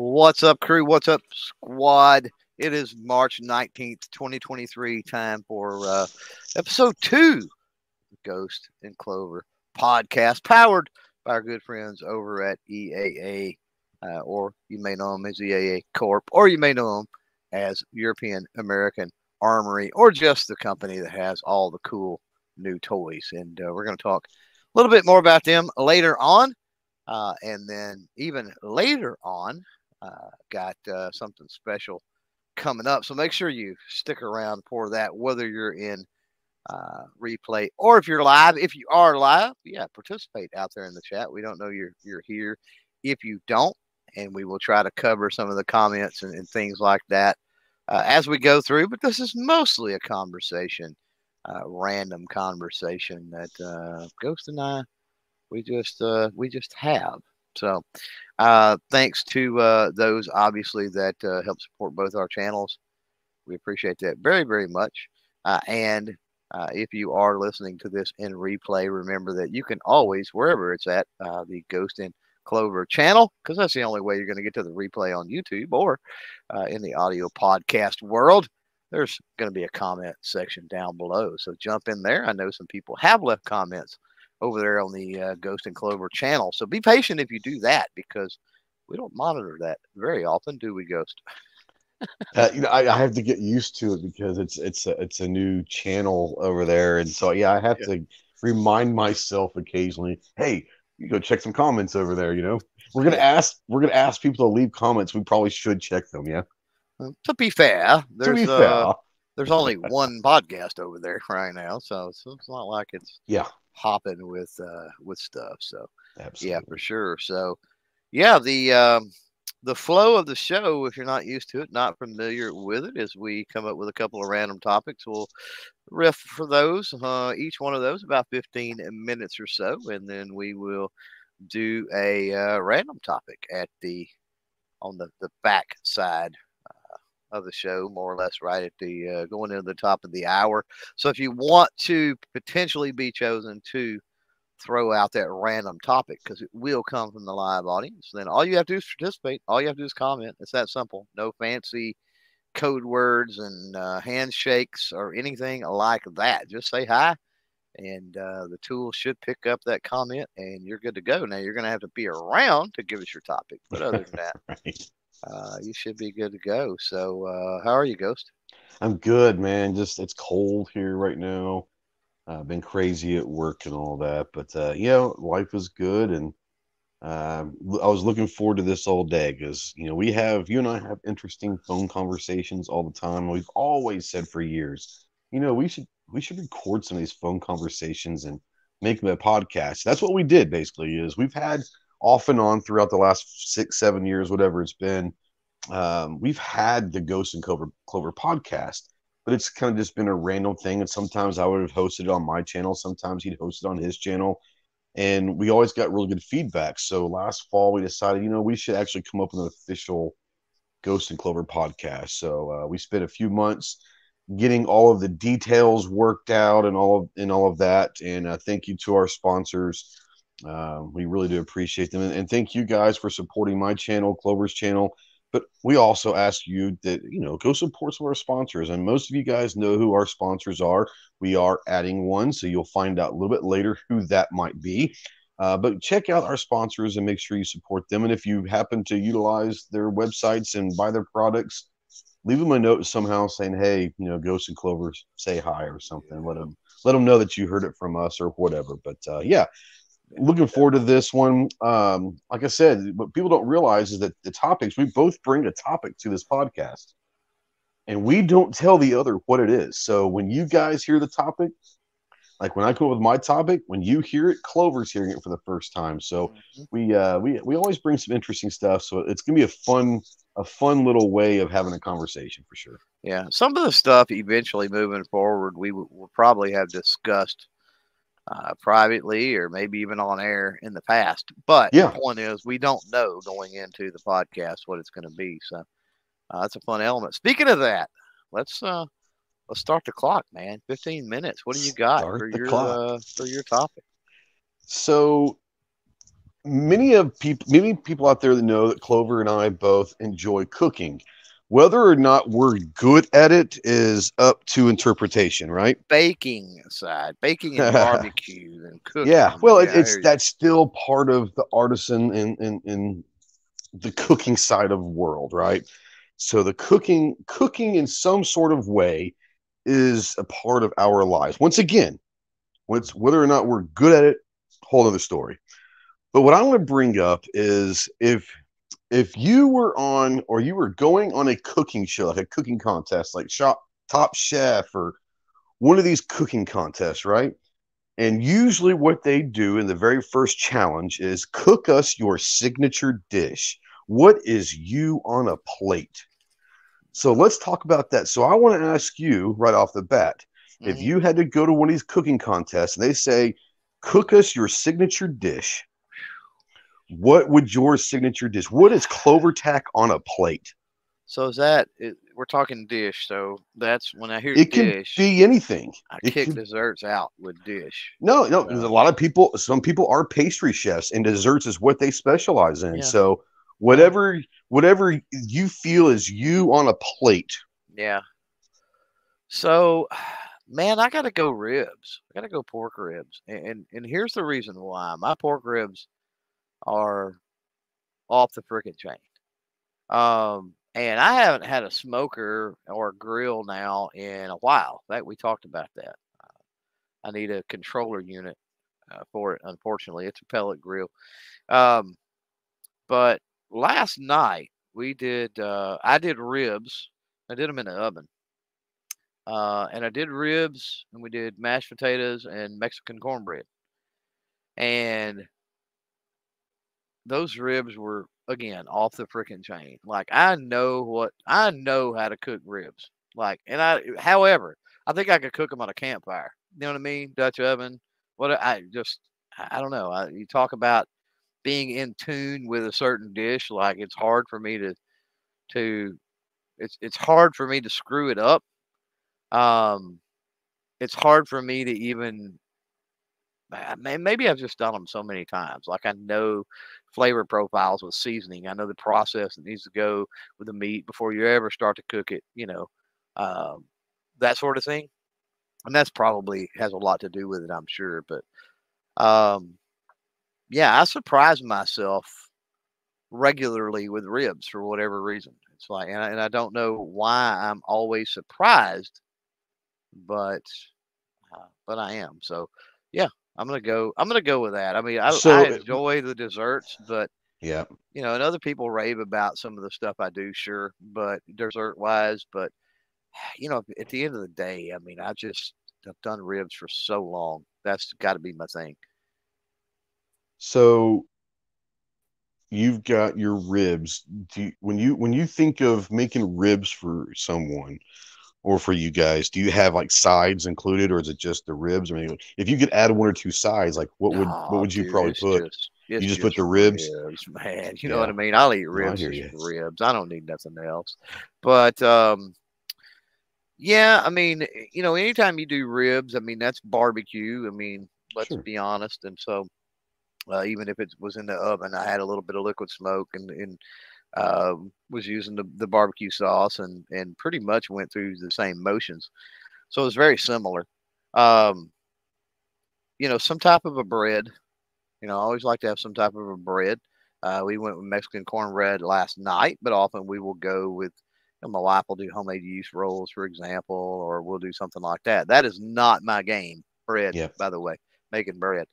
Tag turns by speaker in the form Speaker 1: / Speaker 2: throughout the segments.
Speaker 1: What's up, crew? What's up, squad? It is March 19th, 2023. Time for uh, episode two Ghost and Clover podcast, powered by our good friends over at EAA, uh, or you may know them as EAA Corp, or you may know them as European American Armory, or just the company that has all the cool new toys. And uh, we're going to talk a little bit more about them later on. Uh, and then even later on, uh, got uh, something special coming up. So make sure you stick around for that, whether you're in uh, replay or if you're live. If you are live, yeah, participate out there in the chat. We don't know you're you're here. If you don't, and we will try to cover some of the comments and, and things like that uh, as we go through. But this is mostly a conversation, uh, random conversation that uh, Ghost and I we just uh, we just have. So, uh, thanks to uh, those obviously that uh, help support both our channels. We appreciate that very, very much. Uh, and uh, if you are listening to this in replay, remember that you can always, wherever it's at, uh, the Ghost and Clover channel, because that's the only way you're going to get to the replay on YouTube or in the audio podcast world. There's going to be a comment section down below. So jump in there. I know some people have left comments over there on the uh, Ghost and Clover channel. So be patient if you do that because we don't monitor that very often, do we, Ghost?
Speaker 2: uh, you know, I, I, have to get used to it because it's it's a, it's a new channel over there, and so yeah, I have yeah. to remind myself occasionally. Hey, you go check some comments over there. You know, we're gonna ask we're gonna ask people to leave comments. We probably should check them. Yeah.
Speaker 1: to be fair, there's to be uh, fair. There's only one podcast over there right now, so, so it's not like it's
Speaker 2: yeah
Speaker 1: hopping with uh with stuff. So Absolutely. yeah, for sure. So yeah, the um the flow of the show, if you're not used to it, not familiar with it, as we come up with a couple of random topics, we'll riff for those, uh, each one of those about 15 minutes or so, and then we will do a uh, random topic at the on the the back side of the show, more or less, right at the uh, going into the top of the hour. So if you want to potentially be chosen to throw out that random topic, because it will come from the live audience, then all you have to do is participate. All you have to do is comment. It's that simple. No fancy code words and uh, handshakes or anything like that. Just say hi. And uh, the tool should pick up that comment, and you're good to go. Now you're going to have to be around to give us your topic, but other than that, right uh, you should be good to go. So, uh, how are you, Ghost?
Speaker 2: I'm good, man. Just it's cold here right now. I've uh, been crazy at work and all that, but uh, you know, life is good, and uh, I was looking forward to this all day because you know we have you and I have interesting phone conversations all the time. We've always said for years, you know, we should we should record some of these phone conversations and make them a podcast. That's what we did basically. Is we've had off and on throughout the last six, seven years, whatever it's been, um, we've had the Ghost and Clover, Clover podcast, but it's kind of just been a random thing. And sometimes I would have hosted it on my channel, sometimes he'd host it on his channel. And we always got really good feedback. So last fall, we decided, you know, we should actually come up with an official Ghost and Clover podcast. So uh, we spent a few months getting all of the details worked out and all of and all of that. And uh, thank you to our sponsors uh, we really do appreciate them. And, and, thank you guys for supporting my channel, Clover's channel. But we also ask you that, you know, go support some of our sponsors. And most of you guys know who our sponsors are. We are adding one, so you'll find out a little bit later who that might be. Uh, but check out our sponsors and make sure you support them. And if you happen to utilize their websites and buy their products, leave them a note somehow saying, "Hey, you know, Ghost and Clover, say hi" or something. Let them let them know that you heard it from us or whatever. But uh, yeah, looking forward to this one. Um, like I said, what people don't realize is that the topics we both bring a topic to this podcast, and we don't tell the other what it is. So when you guys hear the topic, like when I come up with my topic, when you hear it, Clover's hearing it for the first time. So mm-hmm. we uh, we we always bring some interesting stuff. So it's gonna be a fun a fun little way of having a conversation for sure.
Speaker 1: Yeah, some of the stuff eventually moving forward, we will probably have discussed uh, privately or maybe even on air in the past. But yeah. the point is, we don't know going into the podcast what it's going to be. So uh, that's a fun element. Speaking of that, let's uh, let's start the clock, man. Fifteen minutes. What do you got start for your uh, for your topic?
Speaker 2: So many of people, many people out there that know that Clover and I both enjoy cooking. Whether or not we're good at it is up to interpretation, right?
Speaker 1: Baking side, baking and barbecue and cooking.
Speaker 2: Yeah, well, it,
Speaker 1: Yeah,
Speaker 2: it's that's still part of the artisan and in, in the cooking side of world, right? So the cooking, cooking in some sort of way, is a part of our lives. Once again, what's whether or not we're good at it, whole other story. But what I want to bring up is if if you were on or you were going on a cooking show, like a cooking contest, like Shop Top Chef or one of these cooking contests, right? And usually, what they do in the very first challenge is cook us your signature dish. What is you on a plate? So let's talk about that. So I want to ask you right off the bat if
Speaker 1: Mhm.
Speaker 2: you had to go to one of these cooking contests and they say, cook us your signature dish, what would your signature dish? What is clover tack on a plate?
Speaker 1: So is that it, we're talking dish? So that's when I hear
Speaker 2: It can
Speaker 1: dish,
Speaker 2: be anything.
Speaker 1: I
Speaker 2: it
Speaker 1: kick
Speaker 2: can-
Speaker 1: desserts out with dish.
Speaker 2: No, no, there's a lot of people, some people are pastry chefs and desserts is what they specialize in.
Speaker 1: Yeah.
Speaker 2: So whatever whatever you feel is you on a plate.
Speaker 1: Yeah. So, man, I gotta go ribs. I gotta go pork ribs, and and, and here's the reason why. My pork ribs are off the frickin' chain. Um, and I haven't had a smoker or a grill now in a while. That we talked about that. Uh, I need a controller unit uh, for it. Unfortunately, it's a pellet grill. Um, but last night we did. Uh, I did ribs. I did them in the oven. Uh, and I did ribs, and we did mashed potatoes and Mexican cornbread. And those ribs were again off the freaking chain. Like I know what I know how to cook ribs. Like, and I, however, I think I could cook them on a campfire. You know what I mean? Dutch oven. What I just, I don't know. I, you talk about being in tune with a certain dish. Like it's hard for me to, to, it's it's hard for me to screw it up. Um, it's hard for me to even maybe I've just done them so many times. Like I know flavor profiles with seasoning. I know the process that needs to go with the meat before you ever start to cook it. You know, um, that sort of thing. And that's probably has a lot to do with it, I'm sure. But um, yeah, I surprise myself regularly with ribs for whatever reason. It's like, and I, and I don't know why I'm always surprised, but uh, but I am. So yeah, I'm gonna go. I'm gonna go with that. I mean, I,
Speaker 2: So,
Speaker 1: I enjoy the desserts, but
Speaker 2: Yeah.
Speaker 1: you know, and other people rave about some of the stuff I do, sure, but dessert wise, but you know, at the end of the day, I mean, I just I've done ribs for so long. That's got to be my thing.
Speaker 2: So you've got your ribs. Do you, when you when you think of making ribs for someone or for you guys, do you have like sides included, or is it just the ribs? I mean, if you could add one or two sides, like what would what would you
Speaker 1: dude,
Speaker 2: probably put?
Speaker 1: Just, it's
Speaker 2: just put the ribs?
Speaker 1: man. You know what I mean? I'll eat
Speaker 2: I
Speaker 1: ribs
Speaker 2: you.
Speaker 1: ribs. I don't need nothing else. But um, yeah, I mean, you know, anytime you do ribs, I mean, that's barbecue. I mean, let's
Speaker 2: Sure.
Speaker 1: be honest. And so, uh, even if it was in the oven, I had a little bit of liquid smoke and and uh, was using the, the barbecue sauce and and pretty much went through the same motions. So it was very similar. Um, you know, some type of a bread. You know, I always like to have some type of a bread. Uh, we went with Mexican cornbread last night, but often we will go with. You know, my wife will do homemade yeast rolls, for example, or we'll do something like that. That is not my game. Bread,
Speaker 2: Yep.
Speaker 1: by the way, making bread.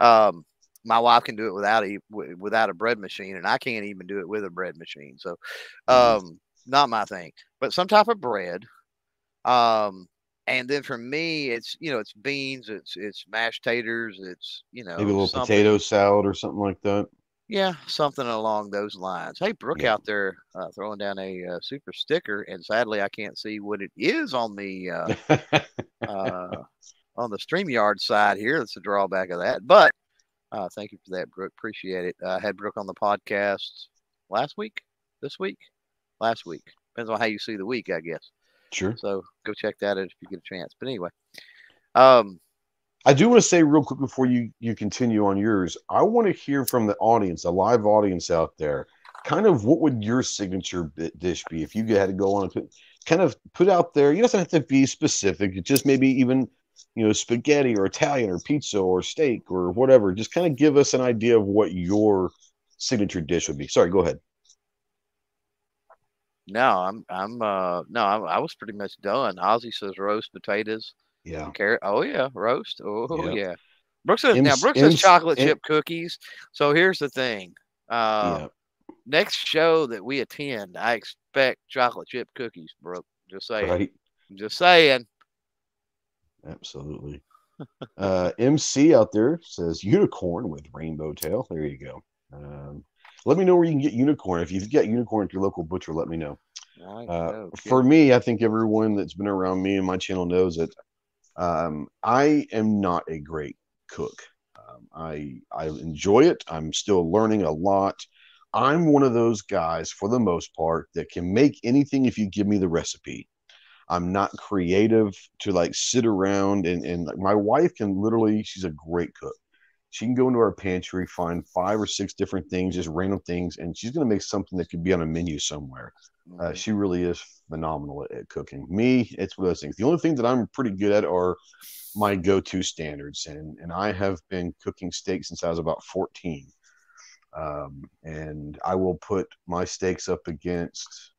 Speaker 1: Um, my wife can do it without a without a bread machine, and I can't even do it with a bread machine. So,
Speaker 2: Mhm.
Speaker 1: um, not my thing. But some type of bread. Um, and then for me, it's you know it's beans, it's it's mashed taters, it's you know
Speaker 2: Maybe a little
Speaker 1: something-
Speaker 2: potato salad or something like that.
Speaker 1: yeah, something along those lines. Hey, Brooke
Speaker 2: Yeah.
Speaker 1: out there uh, throwing down a uh, super sticker, and sadly I can't see what it is on the uh, uh, on the Streamyard side here. That's the drawback of that. But uh, thank you for that, Brooke. Appreciate it. I had Brooke on the podcast last week, this week, last week. Depends on how you see the week, I guess.
Speaker 2: sure.
Speaker 1: So go check that out if you get a chance. But anyway, um,
Speaker 2: I do want to say real quick before you you continue on yours. I want to hear from the audience, a live audience out there. Kind of what would your signature dish be if you had to go on and kind of put out there? You doesn't have to be specific. Just maybe even you know spaghetti or Italian or pizza or steak or whatever. Just kind of give us an idea of what your signature dish would be. Sorry, go ahead.
Speaker 1: No, I'm I'm uh no, I, I was pretty much done. Ozzy says roast potatoes.
Speaker 2: Yeah.
Speaker 1: Carrot. Oh yeah, roast. Oh
Speaker 2: Yep.
Speaker 1: yeah. Brooks says
Speaker 2: M's-
Speaker 1: now Brooks says chocolate
Speaker 2: M-
Speaker 1: chip cookies. So here's the thing. Uh
Speaker 2: yeah.
Speaker 1: next show that we attend, I expect chocolate chip cookies, Brooke. Just saying.
Speaker 2: Right.
Speaker 1: Just saying.
Speaker 2: Absolutely. uh, MC out there says unicorn with rainbow tail. There you go. Um, let me know where you can get unicorn. If you've got unicorn at your local butcher, let me know. Uh,
Speaker 1: know.
Speaker 2: for me, I think everyone that's been around me and my channel knows that um, I am not a great cook. Um, I I enjoy it. I'm still learning a lot. I'm one of those guys, for the most part, that can make anything if you give me the recipe. I'm not creative to like sit around and and like my wife can literally. She's a great cook. She can go into our pantry, find five or six different things, just random things, and she's going to make something that could be on a menu somewhere. Uh, she really is phenomenal at, at cooking. Me, it's one of those things. The only thing that I'm pretty good at are my go-to standards, and and I have been cooking steak since I was about 14. Um, and I will put my steaks up against,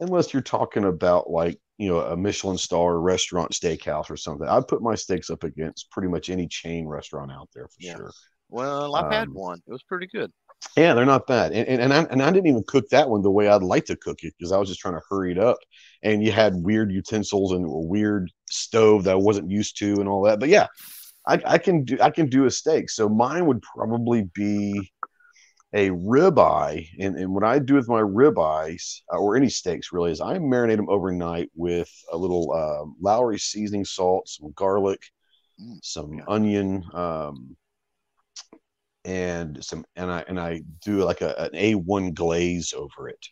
Speaker 2: unless you're talking about like you know a Michelin star restaurant steakhouse or something. I'd put my steaks up against pretty much any chain restaurant out there for
Speaker 1: Yeah.
Speaker 2: sure.
Speaker 1: well, I've had
Speaker 2: um,
Speaker 1: one. It was pretty good.
Speaker 2: Yeah, they're not bad. And and, and, I, and I didn't even cook that one the way I'd like to cook it because I was just trying to hurry it up. And you had weird utensils and a weird stove that I wasn't used to and all that. But yeah, I, I can do I can do a steak. So mine would probably be a ribeye. And, and what I do with my ribeyes uh, or any steaks really is I marinate them overnight with a little uh, Lawry seasoning salt, some garlic,
Speaker 1: Mm,
Speaker 2: some
Speaker 1: yeah.
Speaker 2: onion, um, and some and I and I do like a, an A1 glaze over it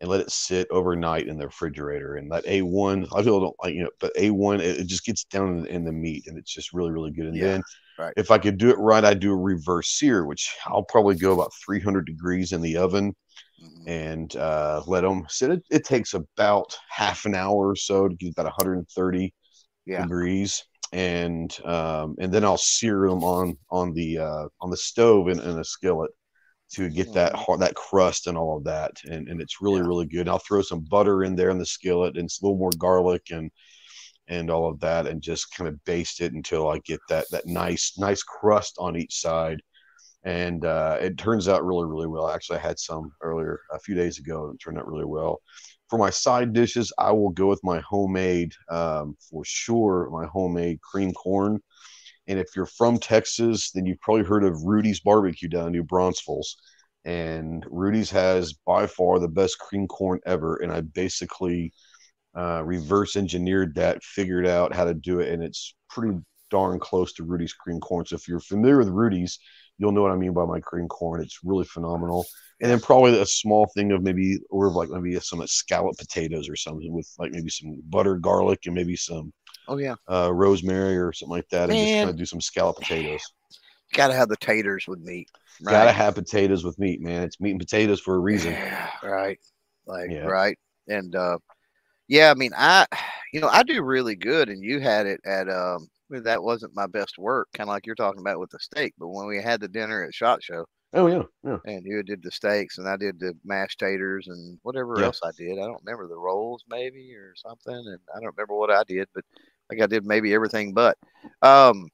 Speaker 2: and let it sit overnight in the refrigerator. And that A1, I feel don't like you know, but A1 it, it just gets down in, in the meat and it's just really really good. And
Speaker 1: Yeah,
Speaker 2: then
Speaker 1: right.
Speaker 2: if I could do it right, I do a reverse sear, which I'll probably go about 300 degrees in the oven
Speaker 1: Mhm.
Speaker 2: and uh, let them sit. It, it takes about half an hour or so to get about 130
Speaker 1: Yeah.
Speaker 2: degrees, and um, and then I'll sear them on on the uh, on the stove in, in a skillet to get that hard, that crust and all of that, and and it's really
Speaker 1: Yeah.
Speaker 2: really good. And I'll throw some butter in there in the skillet and a little more garlic and and all of that, and just kind of baste it until I get that that nice nice crust on each side. And uh, it turns out really, really well. Actually, I had some earlier a few days ago, and it turned out really well for my side dishes, I will go with my homemade, um, for sure, my homemade cream corn. And if you're from Texas, then you've probably heard of Rudy's Barbecue down in New Braunfels. And Rudy's has by far the best cream corn ever. And I basically uh, reverse engineered that, figured out how to do it, and it's pretty darn close to Rudy's cream corn. So if you're familiar with Rudy's, you'll know what I mean by my cream corn. It's really phenomenal and then probably a small thing of maybe or like maybe some scallop potatoes or something with like maybe some butter, garlic, and maybe some
Speaker 1: Oh yeah.
Speaker 2: uh, rosemary or something like that, and just kind of do some scallop potatoes.
Speaker 1: Gotta have the taters with meat. Right.
Speaker 2: Gotta have potatoes with meat, man. It's meat and potatoes for a reason.
Speaker 1: Yeah, right. Like
Speaker 2: Yeah.
Speaker 1: right. And uh yeah, I mean I you know, I do really good and you had it at um that wasn't my best work, kind of like you're talking about with the steak. But when we had the dinner at Shot Show
Speaker 2: Oh yeah, yeah.
Speaker 1: and you did the steaks and I did the mashed taters and whatever
Speaker 2: Yeah.
Speaker 1: else I did. I don't remember the rolls maybe or something. And I don't remember what I did, but like I did maybe everything but. Um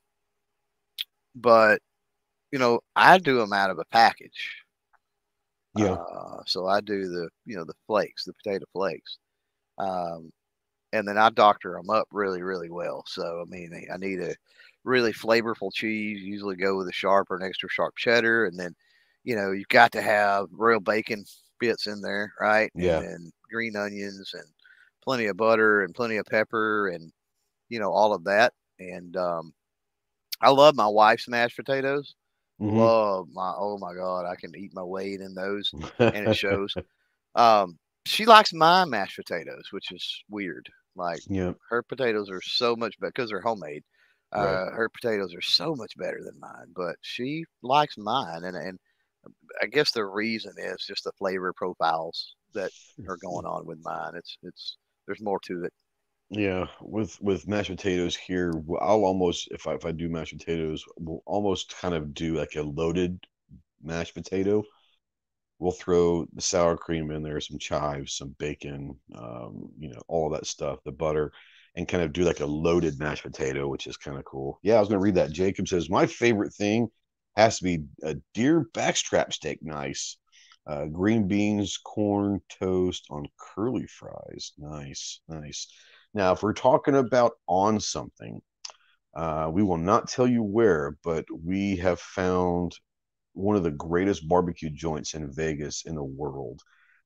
Speaker 1: but you know, I do them out of a package.
Speaker 2: Yeah.
Speaker 1: Uh, so I do the you know the flakes, the potato flakes, um, and then I doctor them up really really well. So I mean I need a really flavorful cheese. Usually go with a sharp or an extra sharp cheddar, and then you know you've got to have real bacon bits in there, right?
Speaker 2: Yeah.
Speaker 1: And then green onions and plenty of butter and plenty of pepper and you know all of that. And um, I love my wife's mashed potatoes.
Speaker 2: Mhm.
Speaker 1: Love my oh my god, I can eat my weight in those and it shows. Um, she likes my mashed potatoes, which is weird. Like
Speaker 2: yeah.
Speaker 1: her potatoes are so much better because they're homemade. Uh, Her potatoes are so much better than mine, but she likes mine, and and I guess the reason is just the flavor profiles that are going on with mine. It's it's there's more to it.
Speaker 2: Yeah, with with mashed potatoes here, I'll almost if I if I do mashed potatoes, we'll almost kind of do like a loaded mashed potato. We'll throw the sour cream in there, some chives, some bacon, um, you know, all that stuff, the butter, and kind of do like a loaded mashed potato, which is kind of cool. Yeah, I was gonna read that. Jacob says my favorite thing has to be a deer backstrap steak. Nice. Uh, green beans, corn, toast on curly fries. Nice, nice. Now, if we're talking about on something, uh, we will not tell you where, but we have found one of the greatest barbecue joints in Vegas in the world,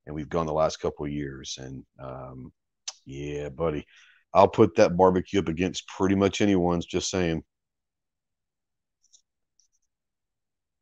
Speaker 2: and we've gone the last couple of years. And um, yeah, buddy, I'll put that barbecue up against pretty much anyone's. Just saying.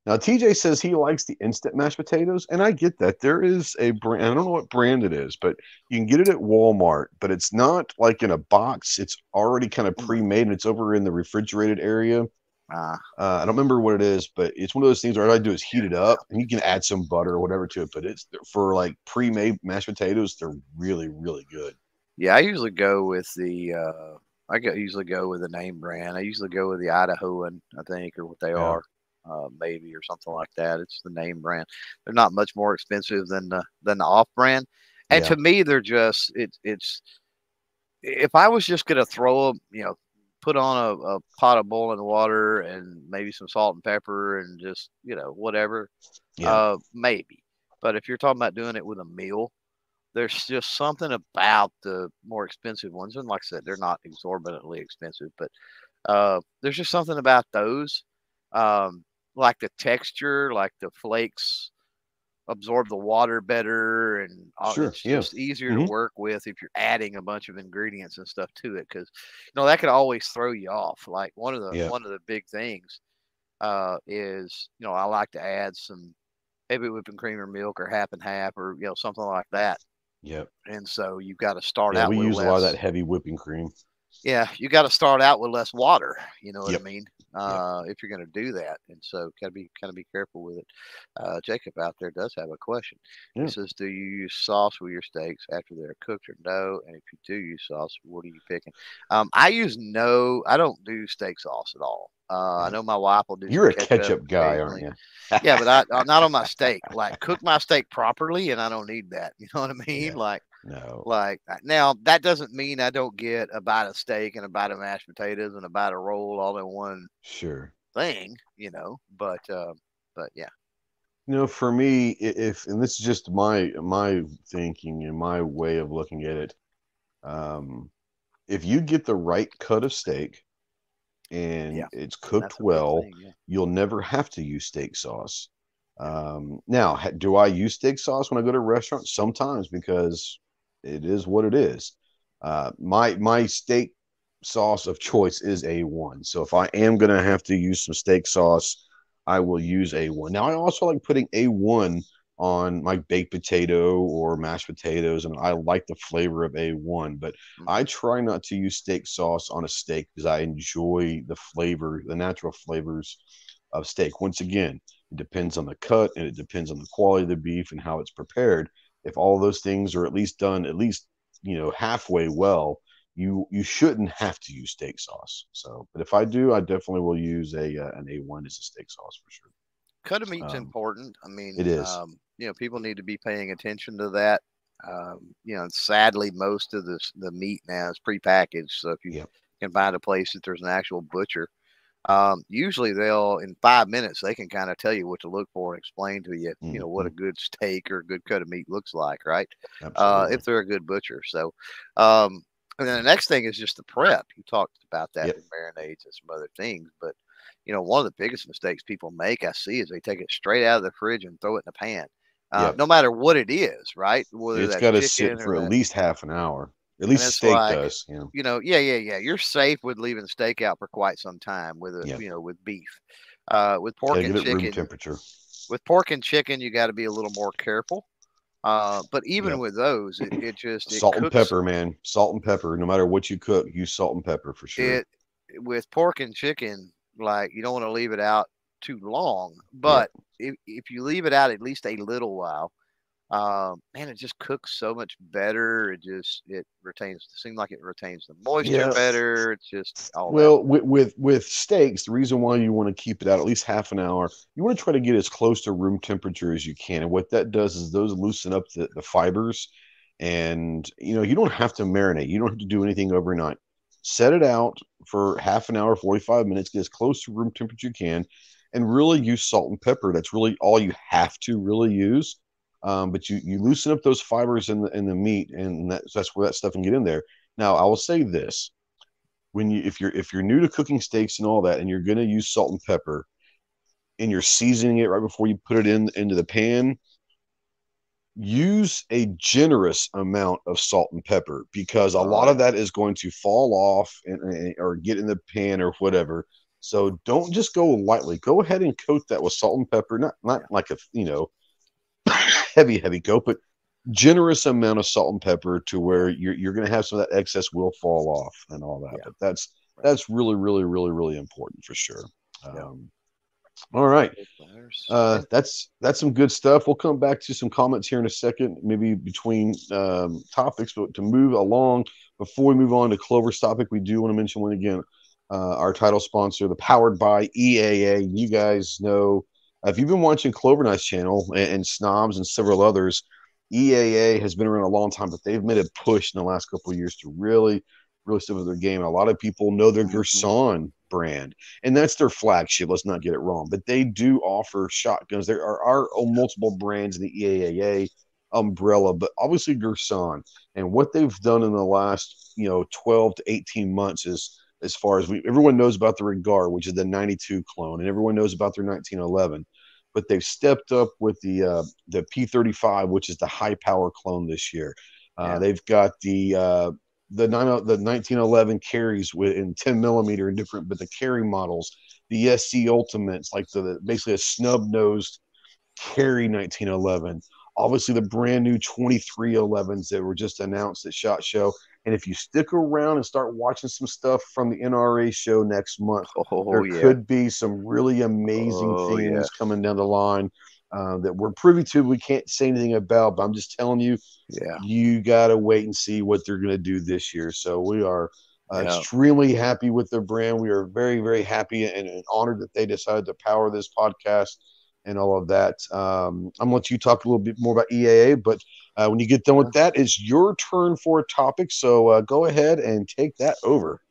Speaker 2: Now, TJ says he likes the instant mashed potatoes, and I get that. There is a brand, I don't know what brand it is, but you can get it at Walmart, but it's not like in a box. It's already kind of pre made and it's over in the refrigerated area.
Speaker 1: Uh,
Speaker 2: Uh, I don't remember what it is, but it's one of those things where all I do is heat it up and you can add some butter or whatever to it. But it's for like pre made mashed potatoes, they're really, really good.
Speaker 1: yeah, I usually go with the uh, I go, usually go with the name brand. I usually go with the Idahoan, I think, or what they
Speaker 2: Yeah.
Speaker 1: are, uh, maybe or something like that. It's the name brand. They're not much more expensive than the than the off brand, and
Speaker 2: Yeah.
Speaker 1: to me, they're just it's it's. If I was just gonna throw them, you know, put on a, a pot of boiling water and maybe some salt and pepper and just you know whatever,
Speaker 2: Yeah.
Speaker 1: uh, maybe. But if you're talking about doing it with a meal, there's just something about the more expensive ones, and like I said, they're not exorbitantly expensive, but uh, there's just something about those, um, like the texture, like the flakes absorb the water better, and
Speaker 2: Sure,
Speaker 1: it's
Speaker 2: yeah.
Speaker 1: just easier
Speaker 2: Mhm.
Speaker 1: to work with if you're adding a bunch of ingredients and stuff to it, because you know that could always throw you off. Like one of the
Speaker 2: Yeah.
Speaker 1: one of the big things uh, is you know I like to add some maybe whipping cream or milk or half and half or you know something like that.
Speaker 2: Yep.
Speaker 1: And so you've got to start
Speaker 2: Yeah,
Speaker 1: out
Speaker 2: we
Speaker 1: with
Speaker 2: use
Speaker 1: less.
Speaker 2: a lot of that heavy whipping cream.
Speaker 1: Yeah, you got to start out with less water. You know what
Speaker 2: Yep.
Speaker 1: I mean? Uh, If you're going to do that, and so got to be kind of be careful with it. Uh, Jacob out there does have a question.
Speaker 2: Yeah.
Speaker 1: He says, "Do you use sauce with your steaks after they're cooked, or no? And if you do use sauce, what are you picking?" Um, I use no. I don't do steak sauce at all. Uh, I
Speaker 2: Mm.
Speaker 1: know my wife will do.
Speaker 2: You're a ketchup guy, aren't you?
Speaker 1: yeah, but I, I'm not on my steak. Like cook my steak properly, and I don't need that. You know what I mean?
Speaker 2: Yeah.
Speaker 1: Like
Speaker 2: no.
Speaker 1: like now, that doesn't mean I don't get a bite of steak and a bite of mashed potatoes and a bite of roll all in one
Speaker 2: Sure.
Speaker 1: thing, you know. But uh, but yeah,
Speaker 2: You know, for me, if and this is just my my thinking and my way of looking at it, um, if you get the right cut of steak and
Speaker 1: Yeah,
Speaker 2: it's cooked well,
Speaker 1: thing, yeah.
Speaker 2: you'll never have to use steak sauce. Um, now, do I use steak sauce when I go to a restaurant? Sometimes because it is what it is. Uh, my my steak sauce of choice is A1. So if I am gonna have to use some steak sauce, I will use A1. Now I also like putting A1 on my baked potato or mashed potatoes, and I like the flavor of A1, but I try not to use steak sauce on a steak because I enjoy the flavor, the natural flavors of steak. Once again, it depends on the cut and it depends on the quality of the beef and how it's prepared. If all those things are at least done at least, you know, halfway well, you you shouldn't have to use steak sauce. So, but if I do, I definitely will use a uh, an A1 as a steak sauce for sure.
Speaker 1: cut of meat's
Speaker 2: Um,
Speaker 1: important. I mean,
Speaker 2: it is.
Speaker 1: Um, you know, people need to be paying attention to that. Um, you know, sadly, most of the the meat now is prepackaged. So if you can find a place that there's an actual butcher, um, usually they'll in five minutes they can kind of tell you what to look for and explain to you, you know, what a good steak or a good cut of meat looks like, right? uh, if they're a good butcher. So, um, and then the next thing is just the prep. You talked about that
Speaker 2: Yep.
Speaker 1: marinades and some other things, but you know, one of the biggest mistakes people make, I see, is they take it straight out of the fridge and throw it in the pan. Uh,
Speaker 2: Yep.
Speaker 1: No matter what it is, right? Whether
Speaker 2: it's got to sit
Speaker 1: or
Speaker 2: for at least half an hour. At least steak
Speaker 1: like-
Speaker 2: does. You know.
Speaker 1: you know, yeah, yeah, yeah. You're safe with leaving steak out for quite some time with a,
Speaker 2: Yep.
Speaker 1: you know, with beef. Uh, with pork and chicken,
Speaker 2: temperature.
Speaker 1: with pork and chicken, you got to be a little more careful. Uh, but even
Speaker 2: Yep.
Speaker 1: with those, it, it just it
Speaker 2: Salt and pepper, man. Salt and pepper. No matter what you cook, use salt and pepper for sure.
Speaker 1: It with pork and chicken, like you don't want to leave it out too long, but yeah. if, if you leave it out at least a little while, um, man, it just cooks so much better. It just it retains. It seems like it retains the moisture yeah. better. It's just all
Speaker 2: well with, with with steaks. The reason why you want to keep it out at least half an hour, you want to try to get as close to room temperature as you can. And what that does is those loosen up the, the fibers, and you know you don't have to marinate. You don't have to do anything overnight. Set it out for half an hour, forty five minutes. Get as close to room temperature you can, and really use salt and pepper. That's really all you have to really use um, but you you loosen up those fibers in the in the meat, and that's that's where that stuff can get in there. Now, I will say this: when you if you're if you're new to cooking steaks and all that, and you're going to use salt and pepper, and you're seasoning it right before you put it in into the pan, use a generous amount of salt and pepper because a lot of that is going to fall off and, and, or get in the pan or whatever. So don't just go lightly. Go ahead and coat that with salt and pepper, not not like a you know heavy, heavy coat, but generous amount of salt and pepper to where you're, you're going to have some of that excess will fall off and all that. Yeah. But that's that's really, really, really, really important for sure. Yeah. Um, all right, uh, that's that's some good stuff. We'll come back to some comments here in a second, maybe between um, topics. But to move along, before we move on to Clover's topic, we do want to mention one again. Uh, our title sponsor, the Powered by EAA. You guys know if you've been watching Clover Knight's channel and, and, Snobs and several others, EAA has been around a long time, but they've made a push in the last couple of years to really, really step up their game. A lot of people know their mm-hmm. Brand, and that's their flagship. Let's not get it wrong, but they do offer shotguns. There are, are multiple brands in the EAA umbrella, but obviously Girsan. And what they've done in the last, you know, 12 to 18 months is as far as we everyone knows about the Regard, which is the 92 clone, and everyone knows about their 1911 but they've stepped up with the uh, the P35, which is the high power clone this year. Uh, yeah. They've got the uh, the nine the 1911 carries with in 10 millimeter and different, but the carry models, the SC Ultimates, like the basically a snub nosed carry 1911. Obviously, the brand new 2311s that were just announced at Shot Show, and if you stick around and start watching some stuff from the NRA show next month, oh, there yeah. could be some really amazing oh, things yeah. coming down the line uh, that we're privy to. We can't say anything about, but I'm just telling you, yeah, you got to wait and see what they're going to do this year. So we are uh, yeah. extremely happy with their brand. We are very, very happy and, and honored that they decided to power this podcast and all of that. Um, I'm going to let you talk a little bit more about EAA, but uh, when you get done with that, it's your turn for a topic. So uh, go ahead and take that over.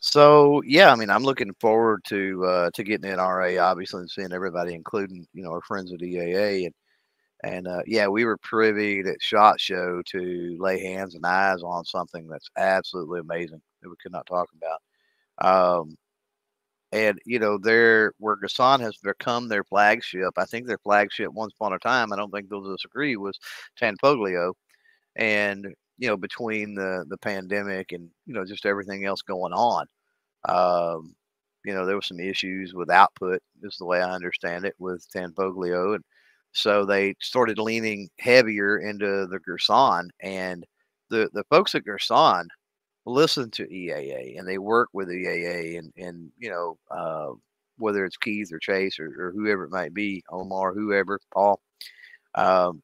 Speaker 1: So yeah, I mean, I'm looking forward to uh, to getting the NRA, obviously, and seeing everybody, including you know our friends at EAA, and and uh, yeah, we were privy at Shot Show to lay hands and eyes on something that's absolutely amazing that we could not talk about. Um, and you know their where Girsan has become their flagship. I think their flagship once upon a time. I don't think they'll disagree was Tanfoglio, and you know between the the pandemic and you know just everything else going on, um, you know there were some issues with output. Is the way I understand it with Tanfoglio, and so they started leaning heavier into the Girsan and the the folks at Girsan listen to EAA and they work with EAA and and you know uh, whether it's Keith or Chase or, or, whoever it might be, Omar, whoever, Paul. Um,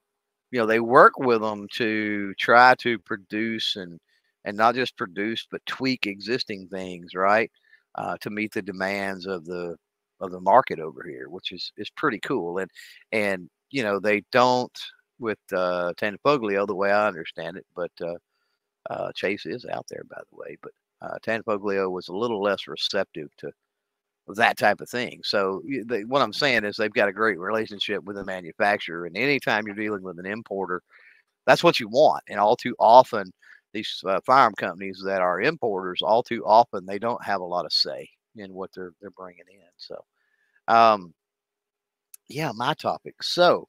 Speaker 1: you know they work with them to try to produce and and not just produce but tweak existing things right uh, to meet the demands of the of the market over here which is is pretty cool and and you know they don't with uh Tanfoglio the way I understand it but uh uh, Chase is out there, by the way, but uh, Tanfoglio was a little less receptive to that type of thing. So they, what I'm saying is they've got a great relationship with the manufacturer, and anytime you're dealing with an importer, that's what you want. And all too often, these uh, firearm companies that are importers, all too often they don't have a lot of say in what they're they're bringing in. So, um, yeah, my topic. So,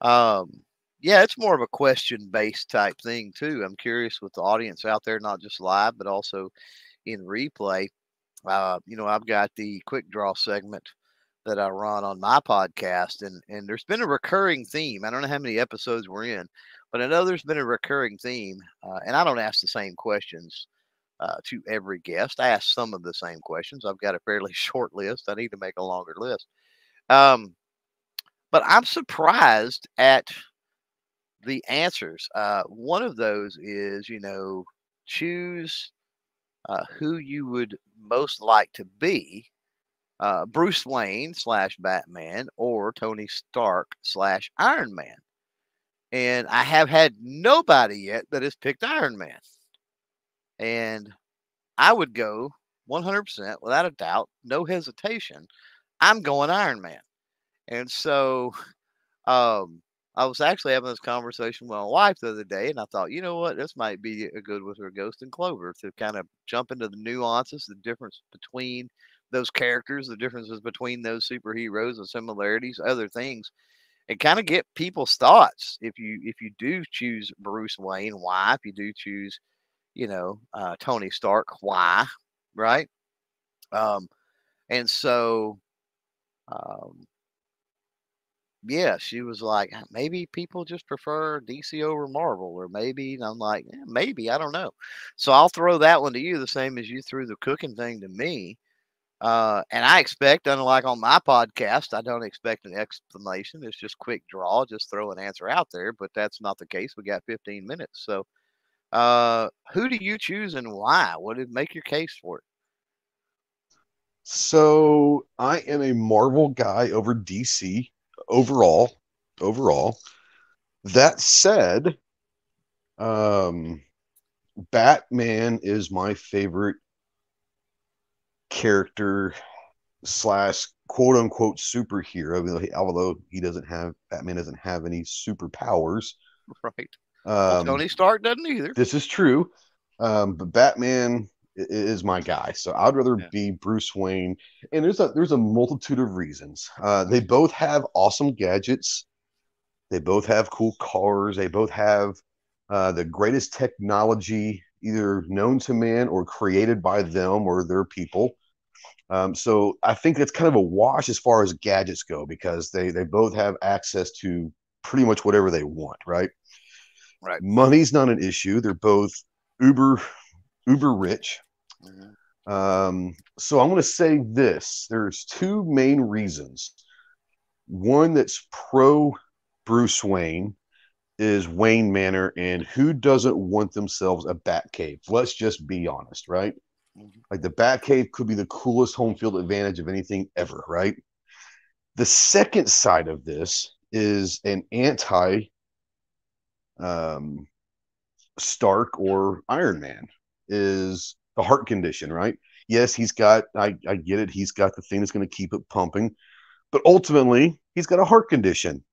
Speaker 1: um, yeah, it's more of a question based type thing too. I'm curious with the audience out there, not just live, but also in replay. Uh, you know, I've got the quick draw segment that I run on my podcast, and and there's been a recurring theme. I don't know how many episodes we're in, but I know there's been a recurring theme, uh, and I don't ask the same questions uh, to every guest. I ask some of the same questions. I've got a fairly short list. I need to make a longer list. Um, but I'm surprised at the answers. Uh, one of those is, you know, choose uh, who you would most like to be uh, Bruce Wayne slash Batman or Tony Stark slash Iron Man. And I have had nobody yet that has picked Iron Man. And I would go 100% without a doubt, no hesitation. I'm going Iron Man. And so um, I was actually having this conversation with my wife the other day, and I thought, you know what, this might be a good with her Ghost and Clover to kind of jump into the nuances, the difference between those characters, the differences between those superheroes, the similarities, other things, and kind of get people's thoughts. If you if you do choose Bruce Wayne, why? If you do choose, you know, uh, Tony Stark, why? Right? Um, and so, um, yeah, she was like, "Uh, maybe people just prefer DC over Marvel, or maybe, and I'm like, "Eh, maybe, I don't know. So I'll throw that one to you, the same as you threw the cooking thing to me. Uh, and I expect, unlike on my podcast, I don't expect an explanation. It's just quick draw, just throw an answer out there. But that's not the case. We got 15 minutes. So, uh, who do you choose and why? What did make your case for it?
Speaker 2: So I am a Marvel guy over DC overall. Overall, that said, um, Batman is my favorite character slash quote unquote superhero. Although he doesn't have Batman doesn't have any superpowers.
Speaker 1: Right. Well,
Speaker 2: Um,
Speaker 1: Tony Stark doesn't either.
Speaker 2: this is true. Um, but Batman is my guy, so I'd rather
Speaker 1: Yeah.
Speaker 2: be Bruce Wayne. And there's a there's a multitude of reasons. Uh, they both have awesome gadgets. They both have cool cars. They both have uh, the greatest technology, either known to man or created by them or their people. Um, so I think it's kind of a wash as far as gadgets go because they they both have access to pretty much whatever they want, right?
Speaker 1: Right.
Speaker 2: Money's not an issue. They're both uber uber rich.
Speaker 1: Mhm.
Speaker 2: Um, so I'm going to say this: there's two main reasons. One that's pro Bruce Wayne is Wayne Manor, and who doesn't want themselves a Batcave? Let's just be honest, right?
Speaker 1: Mhm.
Speaker 2: Like the Batcave could be the coolest home field advantage of anything ever, right? The second side of this is an anti um, Stark or Iron Man is the heart condition, right? Yes, he's got, I, I get it, he's got the thing that's going to keep it pumping, but ultimately, he's got a heart condition.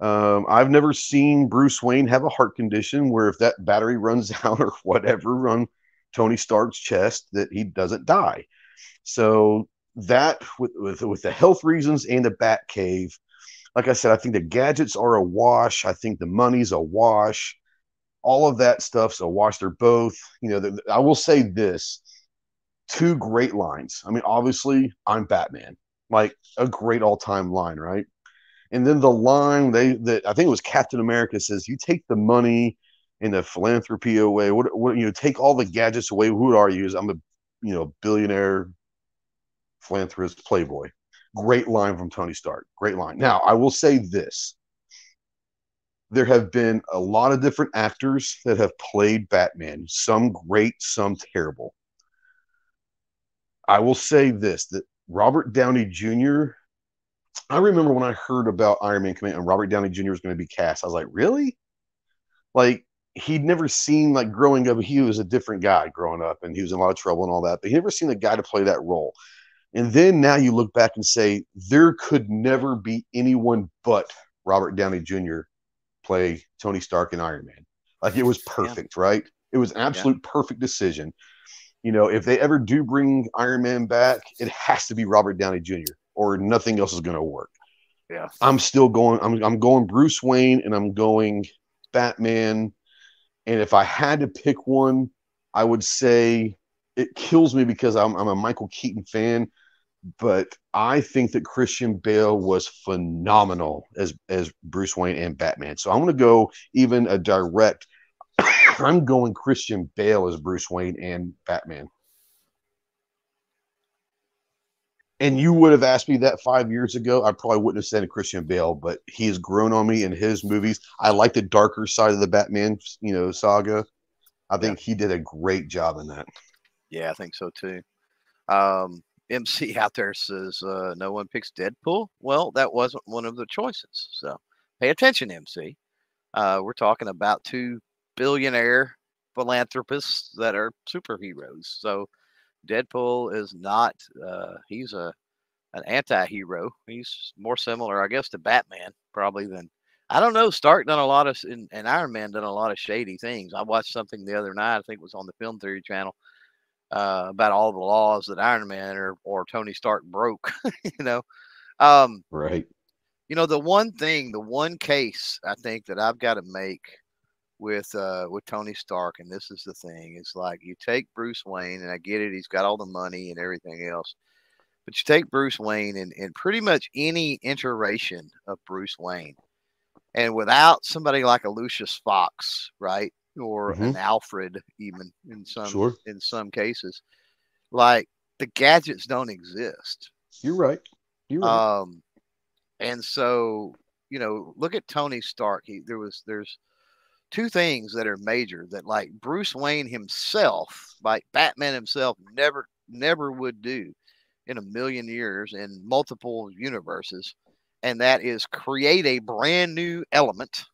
Speaker 2: Um, I've never seen Bruce Wayne have a heart condition where if that battery runs out or whatever on Tony Stark's chest, that he doesn't die. So that with with, with the health reasons and the Bat Cave, like I said, I think the gadgets are a wash. I think the money's a wash. All of that stuff's a wash. They're both, you know. the- I will say this: two great lines. I mean, obviously, I'm Batman, like a great all-time line, right? And then the line they that I think it was Captain America says, "You take the money and the philanthropy away. What, what you know, take all the gadgets away. Who are you? I'm a you know billionaire philanthropist playboy." Great line from Tony Stark. Great line. Now I will say this: there have been a lot of different actors that have played Batman. Some great, some terrible. I will say this: that Robert Downey Jr. I remember when I heard about Iron Man coming and Robert Downey Jr. was going to be cast. I was like, really? Like he'd never seen like growing up. He was a different guy growing up, and he was in a lot of trouble and all that. But he never seen a guy to play that role. And then now you look back and say there could never be anyone but Robert Downey Jr. play Tony Stark and Iron Man. Like it was perfect, right? It was an absolute perfect decision. You know, if they ever do bring Iron Man back, it has to be Robert Downey Jr. or nothing else is going to work.
Speaker 1: Yeah.
Speaker 2: I'm still going. I'm I'm going Bruce Wayne and I'm going Batman. And if I had to pick one, I would say it kills me because I'm I'm a Michael Keaton fan, but I think that Christian Bale was phenomenal as as Bruce Wayne and Batman. So I'm going to go even a direct I'm going Christian Bale as Bruce Wayne and Batman. And you would have asked me that five years ago, I probably wouldn't have said Christian Bale, but he has grown on me in his movies. I like the darker side of the Batman, you know, saga. I think he did a great job in that.
Speaker 1: Yeah, I think so too. Um, MC out there says uh, no one picks Deadpool. Well, that wasn't one of the choices. So pay attention, MC. Uh, we're talking about two billionaire philanthropists that are superheroes. So Deadpool is not. Uh, he's a an anti-hero. He's more similar, I guess, to Batman probably than. I don't know. Stark done a lot of and, and Iron Man done a lot of shady things. I watched something the other night. I think it was on the Film Theory channel uh, about all the laws that Iron Man or or Tony Stark broke. you know, um,
Speaker 2: right.
Speaker 1: You know, the one thing, the one case I think that I've got to make with uh with Tony Stark, and this is the thing, is like you take Bruce Wayne, and I get it, he's got all the money and everything else. But you take Bruce Wayne and, and pretty much any iteration of Bruce Wayne, and without somebody like a Lucius Fox, right? Or
Speaker 2: Mhm.
Speaker 1: an Alfred, even in some
Speaker 2: Sure.
Speaker 1: in some cases, like the gadgets don't exist.
Speaker 2: You're right. You're right.
Speaker 1: Um, and so you know, look at Tony Stark. He there was there's two things that are major that like Bruce Wayne himself, like Batman himself, never never would do in a million years in multiple universes, and that is create a brand new element,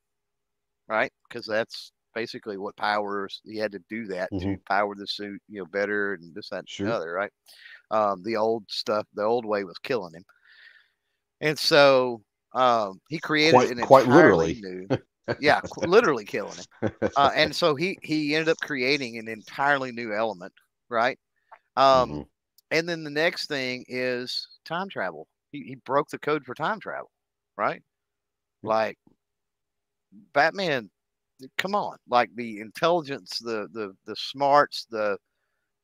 Speaker 1: right? Because that's basically what powers he had to do that to
Speaker 2: Mhm.
Speaker 1: power the suit, you know, better and this, that, and
Speaker 2: Sure.
Speaker 1: the other, right? Um, the old stuff, the old way was killing him. And so um, he created
Speaker 2: Quite-
Speaker 1: an
Speaker 2: quite literally.
Speaker 1: new, yeah, literally killing him. Uh, and so he he ended up creating an entirely new element, right? Um,
Speaker 2: Mhm.
Speaker 1: And then the next thing is time travel. He he broke the code for time travel, right? Like Batman, come on, like the intelligence, the the the smarts, the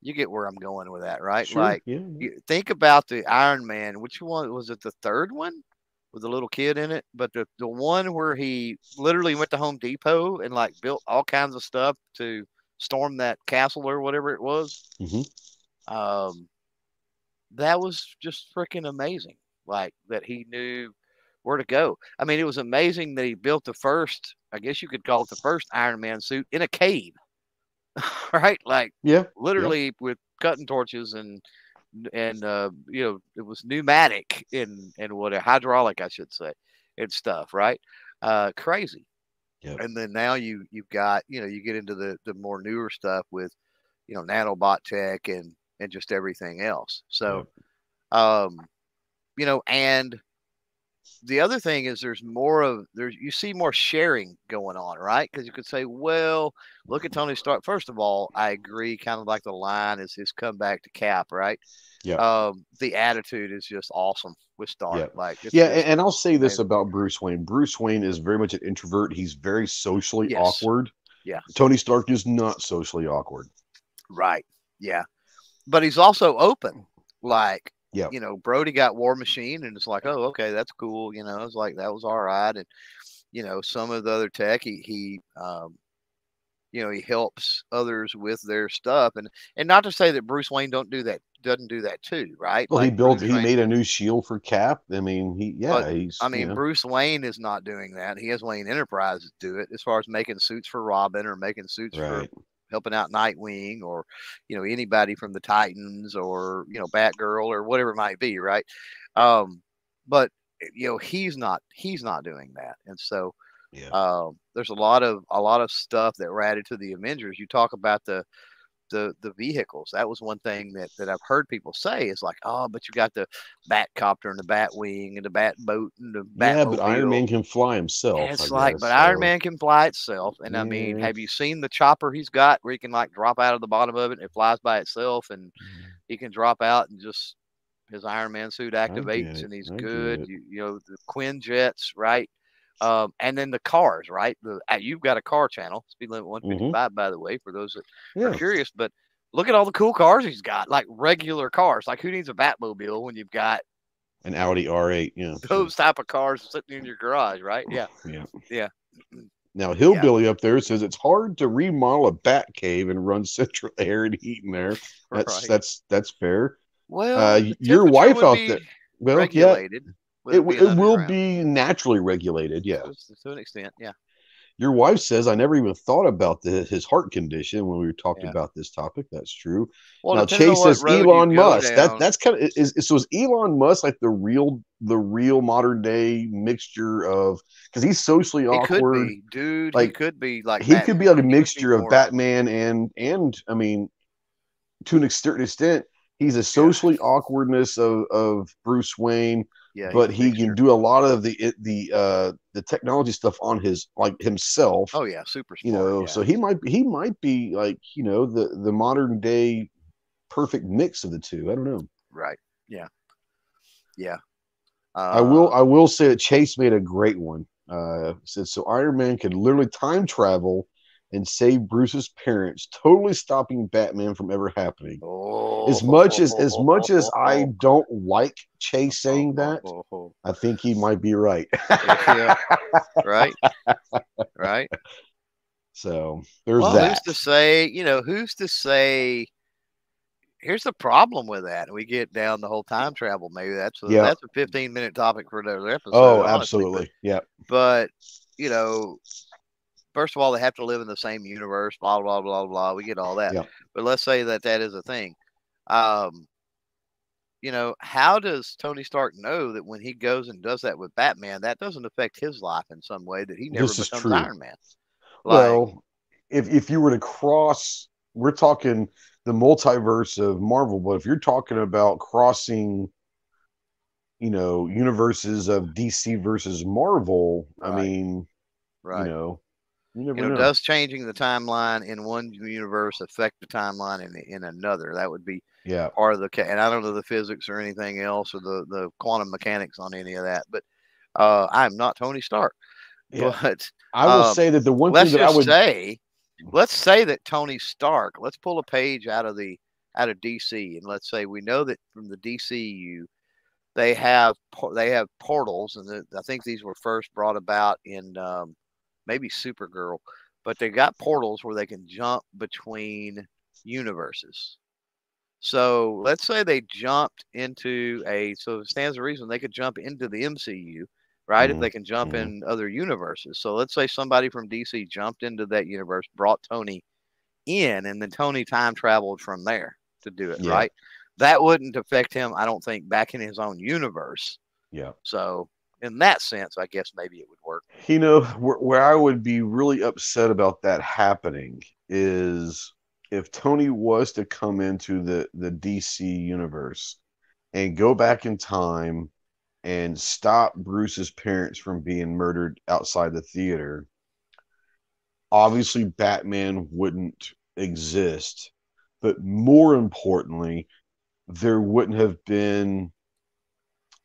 Speaker 1: you get where I'm going with that, right?
Speaker 2: Sure.
Speaker 1: Like
Speaker 2: yeah.
Speaker 1: you think about the Iron Man. Which one was it? The third one with the little kid in it, but the the one where he literally went to Home Depot and like built all kinds of stuff to storm that castle or whatever it was.
Speaker 2: Mhm.
Speaker 1: Um, that was just freaking amazing. Like that he knew where to go. I mean, it was amazing that he built the first. I guess you could call it the first Iron Man suit in a cave, right? Like
Speaker 2: Yeah.
Speaker 1: literally with cutting torches and and uh, you know it was pneumatic and and what a hydraulic I should say and stuff right uh crazy
Speaker 2: Yep.
Speaker 1: and then now you you've got you know you get into the the more newer stuff with you know nanobot tech and and just everything else so um you know and the other thing is there's more of there's you see more sharing going on right because you could say well look at tony stark first of all i agree kind of like the line is his comeback to cap right
Speaker 2: Yeah.
Speaker 1: um the attitude is just awesome with stark
Speaker 2: Yeah.
Speaker 1: like
Speaker 2: Yeah,
Speaker 1: just-
Speaker 2: and, I'll say this about Bruce Wayne. Bruce Wayne is very much an introvert. He's very socially
Speaker 1: Yes.
Speaker 2: awkward.
Speaker 1: Yeah.
Speaker 2: Tony Stark is not socially awkward.
Speaker 1: Right. Yeah. But he's also open. Like,
Speaker 2: Yeah.
Speaker 1: you know, Brody got War Machine and it's like, oh, okay, that's cool. You know, it's like that was all right. And, you know, some of the other tech, he, he, um, you know, he helps others with their stuff. And, and not to say that Bruce Wayne don't do that, doesn't do that too, right?
Speaker 2: Well, he built.
Speaker 1: Bruce
Speaker 2: He
Speaker 1: Wayne-
Speaker 2: made a new shield for Cap. I mean, he yeah.
Speaker 1: But,
Speaker 2: he's.
Speaker 1: I
Speaker 2: you
Speaker 1: mean,
Speaker 2: know,
Speaker 1: Bruce Wayne is not doing that. He has Wayne Enterprises do it as far as making suits for Robin or making suits for
Speaker 2: right.
Speaker 1: Helping out Nightwing or you know anybody from the Titans or you know Batgirl or whatever it might be, right? Um, but you know he's not he's not doing that, and so
Speaker 2: Yeah.
Speaker 1: um, there's a lot of a lot of stuff that were added to the Avengers. You talk about the the the vehicles. That was one thing that that I've heard people say is like, oh, but you got the bat copter and the bat wing and the bat boat and the bat.
Speaker 2: yeah, but Iron Man can fly himself.
Speaker 1: And it's
Speaker 2: I
Speaker 1: like,
Speaker 2: guess,
Speaker 1: but Iron Man can fly itself. And I mean, have you seen the chopper he's got where he can like drop out of the bottom of it and it flies by itself and mm-hmm. he can drop out and just his Iron Man suit activates and he's
Speaker 2: I
Speaker 1: good. You, you know, the Quinjets, right? Um, and then the cars, right? The uh, you've got a car channel, speed limit 155, by the way, for those that are
Speaker 2: Mm-hmm.
Speaker 1: Curious. But look at all the cool cars he's got, like regular cars. Like who needs a Batmobile when you've got
Speaker 2: An Audi R8. Yeah.
Speaker 1: those type of cars sitting in your garage, right? Yeah.
Speaker 2: Yeah. yeah. Now Hillbilly up there says it's hard to remodel a bat cave and run central air and heat in there. That's
Speaker 1: Right.
Speaker 2: that's that's fair.
Speaker 1: Well,
Speaker 2: Uh, your wife out
Speaker 1: be
Speaker 2: there- Well,
Speaker 1: regulated. with
Speaker 2: yeah, it,
Speaker 1: being
Speaker 2: it will
Speaker 1: underground.
Speaker 2: be naturally regulated. Yeah.
Speaker 1: To- to an extent. Yeah.
Speaker 2: Your wife says I never even thought about the, his heart condition when we were talking
Speaker 1: Yeah.
Speaker 2: about this topic. That's true.
Speaker 1: Well,
Speaker 2: now Chase says Elon Musk. That that's kind of is, is so is Elon Musk like the real the real modern day mixture of because he's socially
Speaker 1: he could
Speaker 2: awkward.
Speaker 1: be, dude. he
Speaker 2: like,
Speaker 1: could be like
Speaker 2: he could be like a
Speaker 1: He
Speaker 2: mixture of Batman and and I mean, to an certain extent, he's a socially awkwardness of of Bruce Wayne,
Speaker 1: Yeah,
Speaker 2: but he can do a lot of the it- the uh the technology stuff on his like himself.
Speaker 1: Oh yeah, super.
Speaker 2: you know,
Speaker 1: yeah.
Speaker 2: so he might he might be like you know the the modern day perfect mix of the two. I don't know.
Speaker 1: right. Yeah. Yeah.
Speaker 2: I will
Speaker 1: Uh,
Speaker 2: I will say that Chase made a great one. Uh said so Iron Man could literally time travel and save Bruce's parents, totally stopping Batman from ever happening.
Speaker 1: oh,
Speaker 2: As much as as much as I don't like Chase saying that, I think he might be right.
Speaker 1: Yeah. right, right.
Speaker 2: so there's
Speaker 1: well,
Speaker 2: that.
Speaker 1: who's to say? You know, who's to say? Here's the problem with that. We get down the whole time travel. Maybe that's a, that's a 15 minute topic for another episode.
Speaker 2: oh,
Speaker 1: honestly,
Speaker 2: absolutely. Yeah.
Speaker 1: But you know, first of all, they have to live in the same universe. Blah blah blah blah. blah. We get all that.
Speaker 2: Yeah.
Speaker 1: But let's say that that is a thing. Um, you know, how does Tony Stark know that when he goes and does that with Batman, that doesn't affect his life in some way that he never
Speaker 2: This is
Speaker 1: becomes. Iron Man? Like,
Speaker 2: well, if if you were to cross, we're talking the multiverse of Marvel, but if you're talking about crossing, you know, universes of DC versus Marvel, I mean,
Speaker 1: right.
Speaker 2: you know, you
Speaker 1: you know,
Speaker 2: know.
Speaker 1: does changing the timeline in one universe affect the timeline in in another? That would be
Speaker 2: yeah,
Speaker 1: part of the ca- and I don't know the physics or anything else or the the quantum mechanics on any of that, but uh, I'm not Tony Stark.
Speaker 2: yeah.
Speaker 1: But
Speaker 2: I will
Speaker 1: um,
Speaker 2: say that the one thing that I would
Speaker 1: say, let's say that Tony Stark. Let's pull a page out of the out of DC, and let's say we know that from the DCU, they have they have portals, and the, I think these were first brought about in um, maybe Supergirl, but they got portals where they can jump between universes. So let's say they jumped into a so it stands to reason they could jump into the MCU, right? If
Speaker 2: Mhm,
Speaker 1: they can jump
Speaker 2: mhm.
Speaker 1: in other universes. So let's say somebody from DC jumped into that universe, brought Tony in, and then Tony time traveled from there to do it,
Speaker 2: Yeah.
Speaker 1: right? That wouldn't affect him, I don't think, back in his own universe.
Speaker 2: yeah.
Speaker 1: So in that sense, I guess maybe it would work.
Speaker 2: You know, where, where I would be really upset about that happening is if Tony was to come into the, the DC universe and go back in time and stop Bruce's parents from being murdered outside the theater, obviously Batman wouldn't exist. But more importantly, there wouldn't have been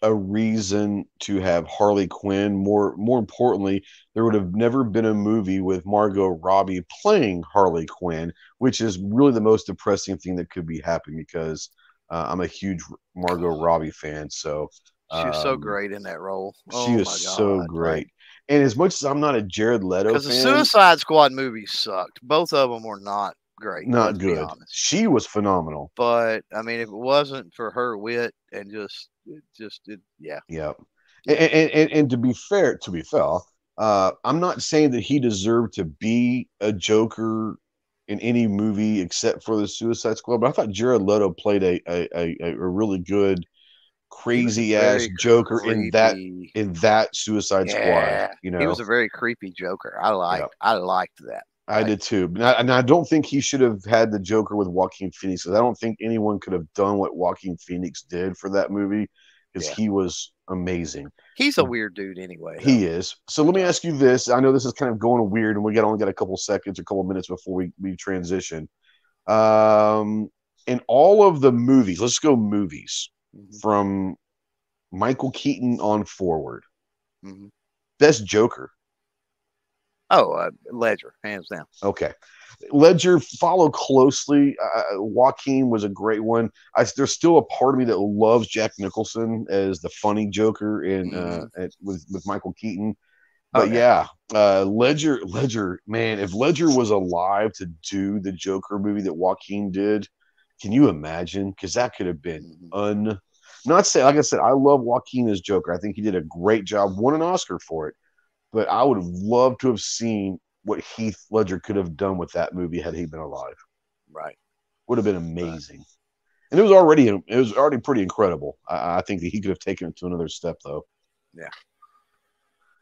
Speaker 2: a reason to have Harley Quinn. More more importantly, there would have never been a movie with Margot Robbie playing Harley Quinn, which is really the most depressing thing that could be happening because uh, I'm a huge Margot Robbie fan. So
Speaker 1: She was so
Speaker 2: um,
Speaker 1: great in that role.
Speaker 2: She
Speaker 1: oh
Speaker 2: was
Speaker 1: my
Speaker 2: so great. And as much as I'm not a Jared Leto
Speaker 1: Because the Suicide Squad movies sucked. Both of them were not great.
Speaker 2: not good. She was phenomenal.
Speaker 1: But I mean, if it wasn't for her wit and just, it just, it, yeah,
Speaker 2: Yep. And, and, and, and to be fair, to be fair, uh, I'm not saying that he deserved to be a Joker in any movie except for the Suicide Squad, but I thought Jared Leto played a a, a, a really good, crazy ass Joker in that in that Suicide
Speaker 1: Yeah,
Speaker 2: Squad. You know,
Speaker 1: He was a very creepy Joker. I liked, I liked that.
Speaker 2: I did too. But I, and I don't think he should have had the Joker with Joaquin Phoenix. I don't think anyone could have done what Joaquin Phoenix did for that movie because
Speaker 1: Yeah.
Speaker 2: he was amazing.
Speaker 1: He's a weird dude anyway.
Speaker 2: Mm. He is. So let me ask you this. I know this is kind of going weird, and we got only got a couple seconds, a couple minutes before we, we transition. Um, in all of the movies, let's go movies
Speaker 1: Mhm,
Speaker 2: from Michael Keaton on forward.
Speaker 1: mhm.
Speaker 2: Best Joker.
Speaker 1: Oh, uh, Ledger, hands down.
Speaker 2: Okay. Ledger follow closely. Uh, Joaquin was a great one. I, there's still a part of me that loves Jack Nicholson as the funny Joker in uh, at, with with Michael Keaton. but
Speaker 1: Okay.
Speaker 2: yeah, uh, Ledger, Ledger, man, if Ledger was alive to do the Joker movie that Joaquin did, can you imagine? Because that could have been
Speaker 1: Mhm.
Speaker 2: un. Not say, like I said, I love Joaquin as Joker. I think he did a great job, won an Oscar for it. But I would have loved to have seen what Heath Ledger could have done with that movie had he been alive.
Speaker 1: Right.
Speaker 2: Would have been amazing. And it was already it was already pretty incredible. I, I think that he could have taken it to another step, though. Yeah.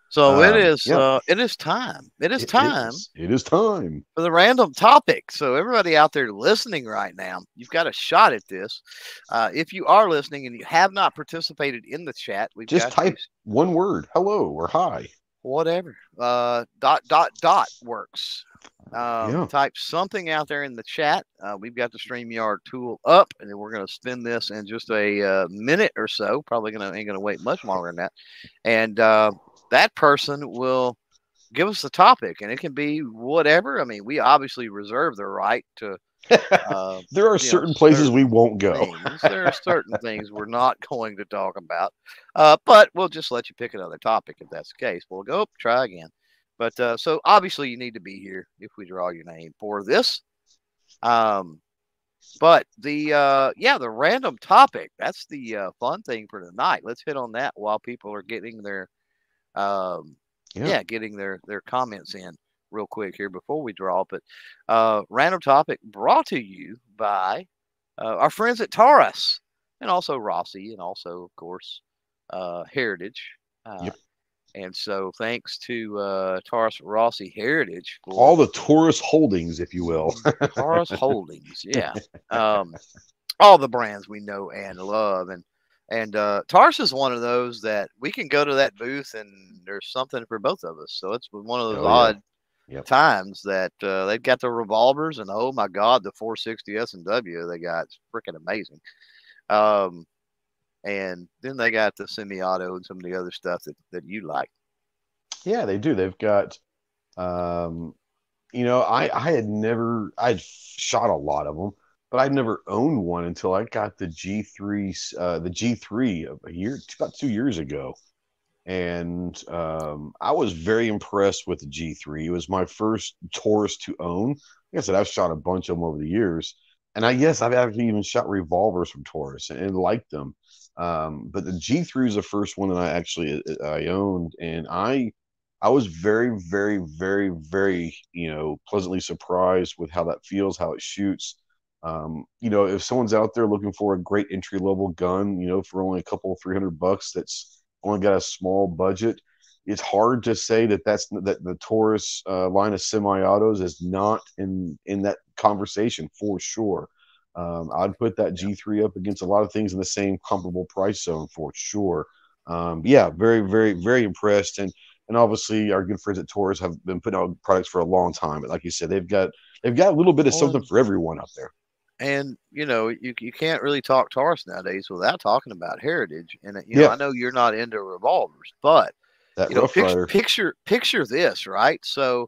Speaker 1: So it
Speaker 2: Um,
Speaker 1: is.
Speaker 2: yeah.
Speaker 1: Uh, it is time. It is
Speaker 2: It
Speaker 1: time
Speaker 2: is. It is time.
Speaker 1: for the random topic. So everybody out there listening right now, you've got a shot at this. Uh, if you are listening and you have not participated in the chat, we've
Speaker 2: Just
Speaker 1: got
Speaker 2: type
Speaker 1: these-
Speaker 2: one word, hello or hi.
Speaker 1: Whatever. Uh, dot dot dot works. Um,
Speaker 2: Yeah.
Speaker 1: Type something out there in the chat. Uh, we've got the Streamyard tool up, and then we're going to spin this in just a uh, minute or so. Probably gonna ain't gonna wait much longer than that. And uh, that person will give us the topic, and it can be whatever. I mean, we obviously reserve the right to. Uh,
Speaker 2: there are
Speaker 1: know,
Speaker 2: certain places
Speaker 1: certain
Speaker 2: we won't go.
Speaker 1: things. There are certain things we're not going to talk about, uh, but we'll just let you pick another topic if that's the case. We'll go try again. But uh, so obviously you need to be here if we draw your name for this. Um, but the uh, yeah, the random topic that's the uh, fun thing for tonight. Let's hit on that while people are getting their um,
Speaker 2: Yeah.
Speaker 1: yeah. getting their their comments in real quick here before we draw. But uh, random topic brought to you by uh, our friends at Taurus and also Rossi and also of course uh, Heritage. Uh,
Speaker 2: Yep.
Speaker 1: And so thanks to uh, Taurus Rossi Heritage for
Speaker 2: All the Taurus holdings, if you will.
Speaker 1: Taurus Holdings, yeah. Um, all the brands we know and love, and and uh, Taurus is one of those that we can go to that booth and there's something for both of us. So it's one of those
Speaker 2: Oh, yeah. Yep.
Speaker 1: times that uh, they've got the revolvers, and oh my God, the 460 S and W they got it's freaking amazing. Um, and then they got the semi-auto and some of the other stuff that, that you like.
Speaker 2: Yeah, they do. They've got, um, you know, I I had never I'd shot a lot of them, but I'd never owned one until I got the G3 uh, the G3 a year about two years ago, and um, I was very impressed with the G3. It was my first Taurus to own. Like I said, I've shot a bunch of them over the years, and I guess I've actually even shot revolvers from Taurus and, and liked them. Um, but the G3 is the first one that I actually uh, I owned, and I I was very, very, very, very, you know, pleasantly surprised with how that feels, how it shoots. Um, you know, if someone's out there looking for a great entry level gun, you know, for only a couple three hundred bucks, that's only got a small budget. It's hard to say that that's that the Taurus uh, line of semi-autos is not in in that conversation for sure. Um, I'd put that G3 up against a lot of things in the same comparable price zone for sure. Um, yeah, very, very, very impressed. And and obviously our good friends at Taurus have been putting out products for a long time. But like you said, they've got they've got a little bit of something for everyone out there.
Speaker 1: And you know you, you can't really talk Taurus nowadays without talking about heritage. And uh, you know
Speaker 2: Yeah.
Speaker 1: I know you're not into revolvers, but
Speaker 2: That
Speaker 1: you know picture, picture picture this right. So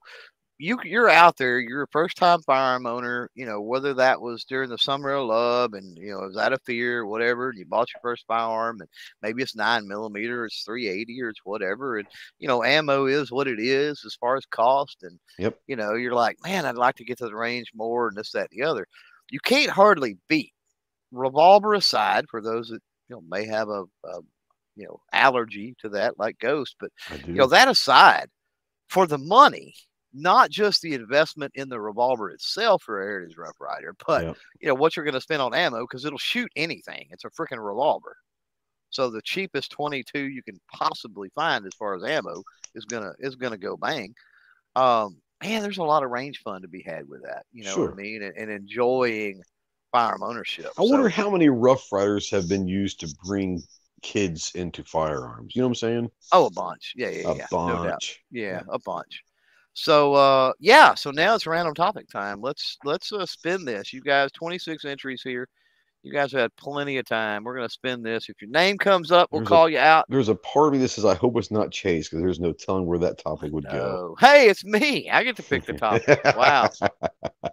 Speaker 1: you you're out there, you're a first time firearm owner. You know whether that was during the summer of love, and you know it was out of fear, whatever. And you bought your first firearm, and maybe it's nine millimeter, it's three eighty, or it's whatever. And you know ammo is what it is as far as cost, and
Speaker 2: Yep.
Speaker 1: you know you're like, man, I'd like to get to the range more, and this, that, and the other you can't hardly beat revolver aside for those that you know may have a, a you know allergy to that like ghost but you know that aside for the money not just the investment in the revolver itself for a heritage rough rider but
Speaker 2: Yep.
Speaker 1: you know what you're going to spend on ammo because it'll shoot anything. It's a freaking revolver. So the cheapest 22 you can possibly find as far as ammo is gonna is gonna go bang. Um man there's a lot of range fun to be had with that you know what i mean and, and enjoying firearm ownership
Speaker 2: I wonder how many Rough Riders have been used to bring kids into firearms. You know what I'm saying?
Speaker 1: Oh, a bunch. Yeah, yeah,
Speaker 2: a
Speaker 1: yeah. No doubt.
Speaker 2: bunch.
Speaker 1: Yeah, a bunch. So uh yeah, so now it's random topic time. Let's let's uh, spin this. You guys 26 entries here. You guys have had plenty of time. We're gonna spend this. If your name comes up, we'll
Speaker 2: There's a-
Speaker 1: call you out.
Speaker 2: There's a part of me that says I hope it's not Chase because there's no telling where that topic would go.
Speaker 1: Hey, it's me. I get to pick the topic. wow.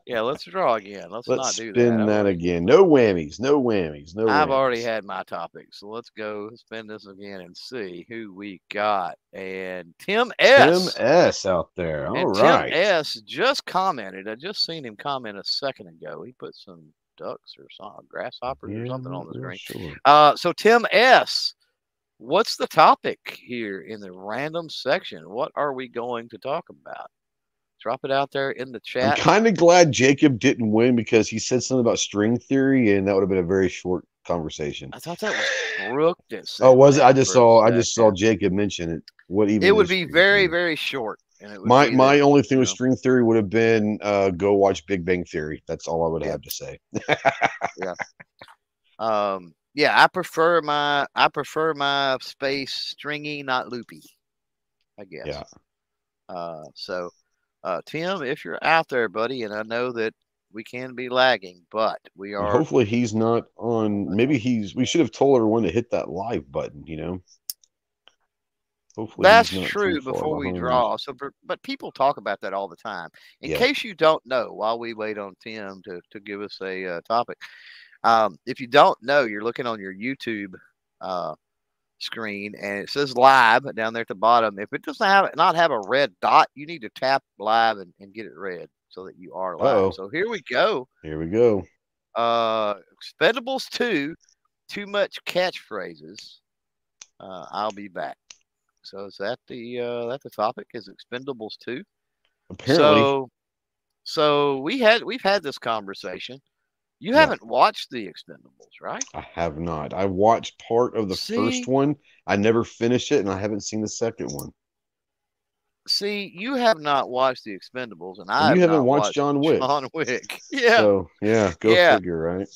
Speaker 1: Yeah, let's draw again. Let's,
Speaker 2: Let's
Speaker 1: not do that.
Speaker 2: spin
Speaker 1: that.
Speaker 2: that, again. No whammies. No whammies. No.
Speaker 1: I've
Speaker 2: whammies.
Speaker 1: already had my topic, so let's go spin this again and see who we got. And Tim S.
Speaker 2: Tim S out there. All
Speaker 1: and
Speaker 2: right.
Speaker 1: Tim S. just commented. I just seen him comment a second ago. He put some ducks or some grasshoppers or something on the screen.
Speaker 2: sure.
Speaker 1: Uh, so Tim S. What's the topic here in the random section? What are we going to talk about? Drop it out there in the chat.
Speaker 2: I'm kind of glad Jacob didn't win because he said something about string theory, and that would have been a very short conversation.
Speaker 1: I thought that was Brooke that
Speaker 2: Oh, was it? I just saw. I just saw. Jacob mention it. What even?
Speaker 1: It would be very,
Speaker 2: theory?
Speaker 1: very short.
Speaker 2: My my only thing
Speaker 1: you
Speaker 2: with string theory would have been uh, go watch Big Bang Theory. That's all I would
Speaker 1: Yeah.
Speaker 2: have to say. Yeah.
Speaker 1: Um, yeah, I prefer my I prefer my space stringy, not loopy. I guess.
Speaker 2: Yeah.
Speaker 1: Uh, so, uh, Tim, if you're out there, buddy, and I know that we can be lagging, but we are.
Speaker 2: hopefully he's not on. Maybe he's. We should have told everyone to hit that live button. You know. Hopefully
Speaker 1: That's
Speaker 2: not
Speaker 1: true. Before we draw, so but, but people talk about that all the time. In
Speaker 2: Yeah.
Speaker 1: case you don't know, while we wait on Tim to to give us a uh, topic, um, if you don't know, you're looking on your YouTube uh, screen and it says live down there at the bottom. If it doesn't have not have a red dot, you need to tap live and, and get it red so that you are live.
Speaker 2: Uh-oh.
Speaker 1: So here we go.
Speaker 2: Here we go.
Speaker 1: Uh, Expendables two, too much catchphrases. Uh, I'll be back. So is that the uh, that the topic? Is Expendables two?
Speaker 2: Apparently,
Speaker 1: So, so we had we've had this conversation. You
Speaker 2: Yeah.
Speaker 1: haven't watched the Expendables, right?
Speaker 2: I have not. I watched part of the
Speaker 1: See?
Speaker 2: first one. I never finished it, and I haven't seen the second one.
Speaker 1: See, you have not watched the Expendables, and
Speaker 2: And
Speaker 1: I
Speaker 2: you
Speaker 1: have
Speaker 2: haven't
Speaker 1: not
Speaker 2: watched John Wick.
Speaker 1: John Wick. Yeah.
Speaker 2: So yeah, go
Speaker 1: Yeah.
Speaker 2: figure, right?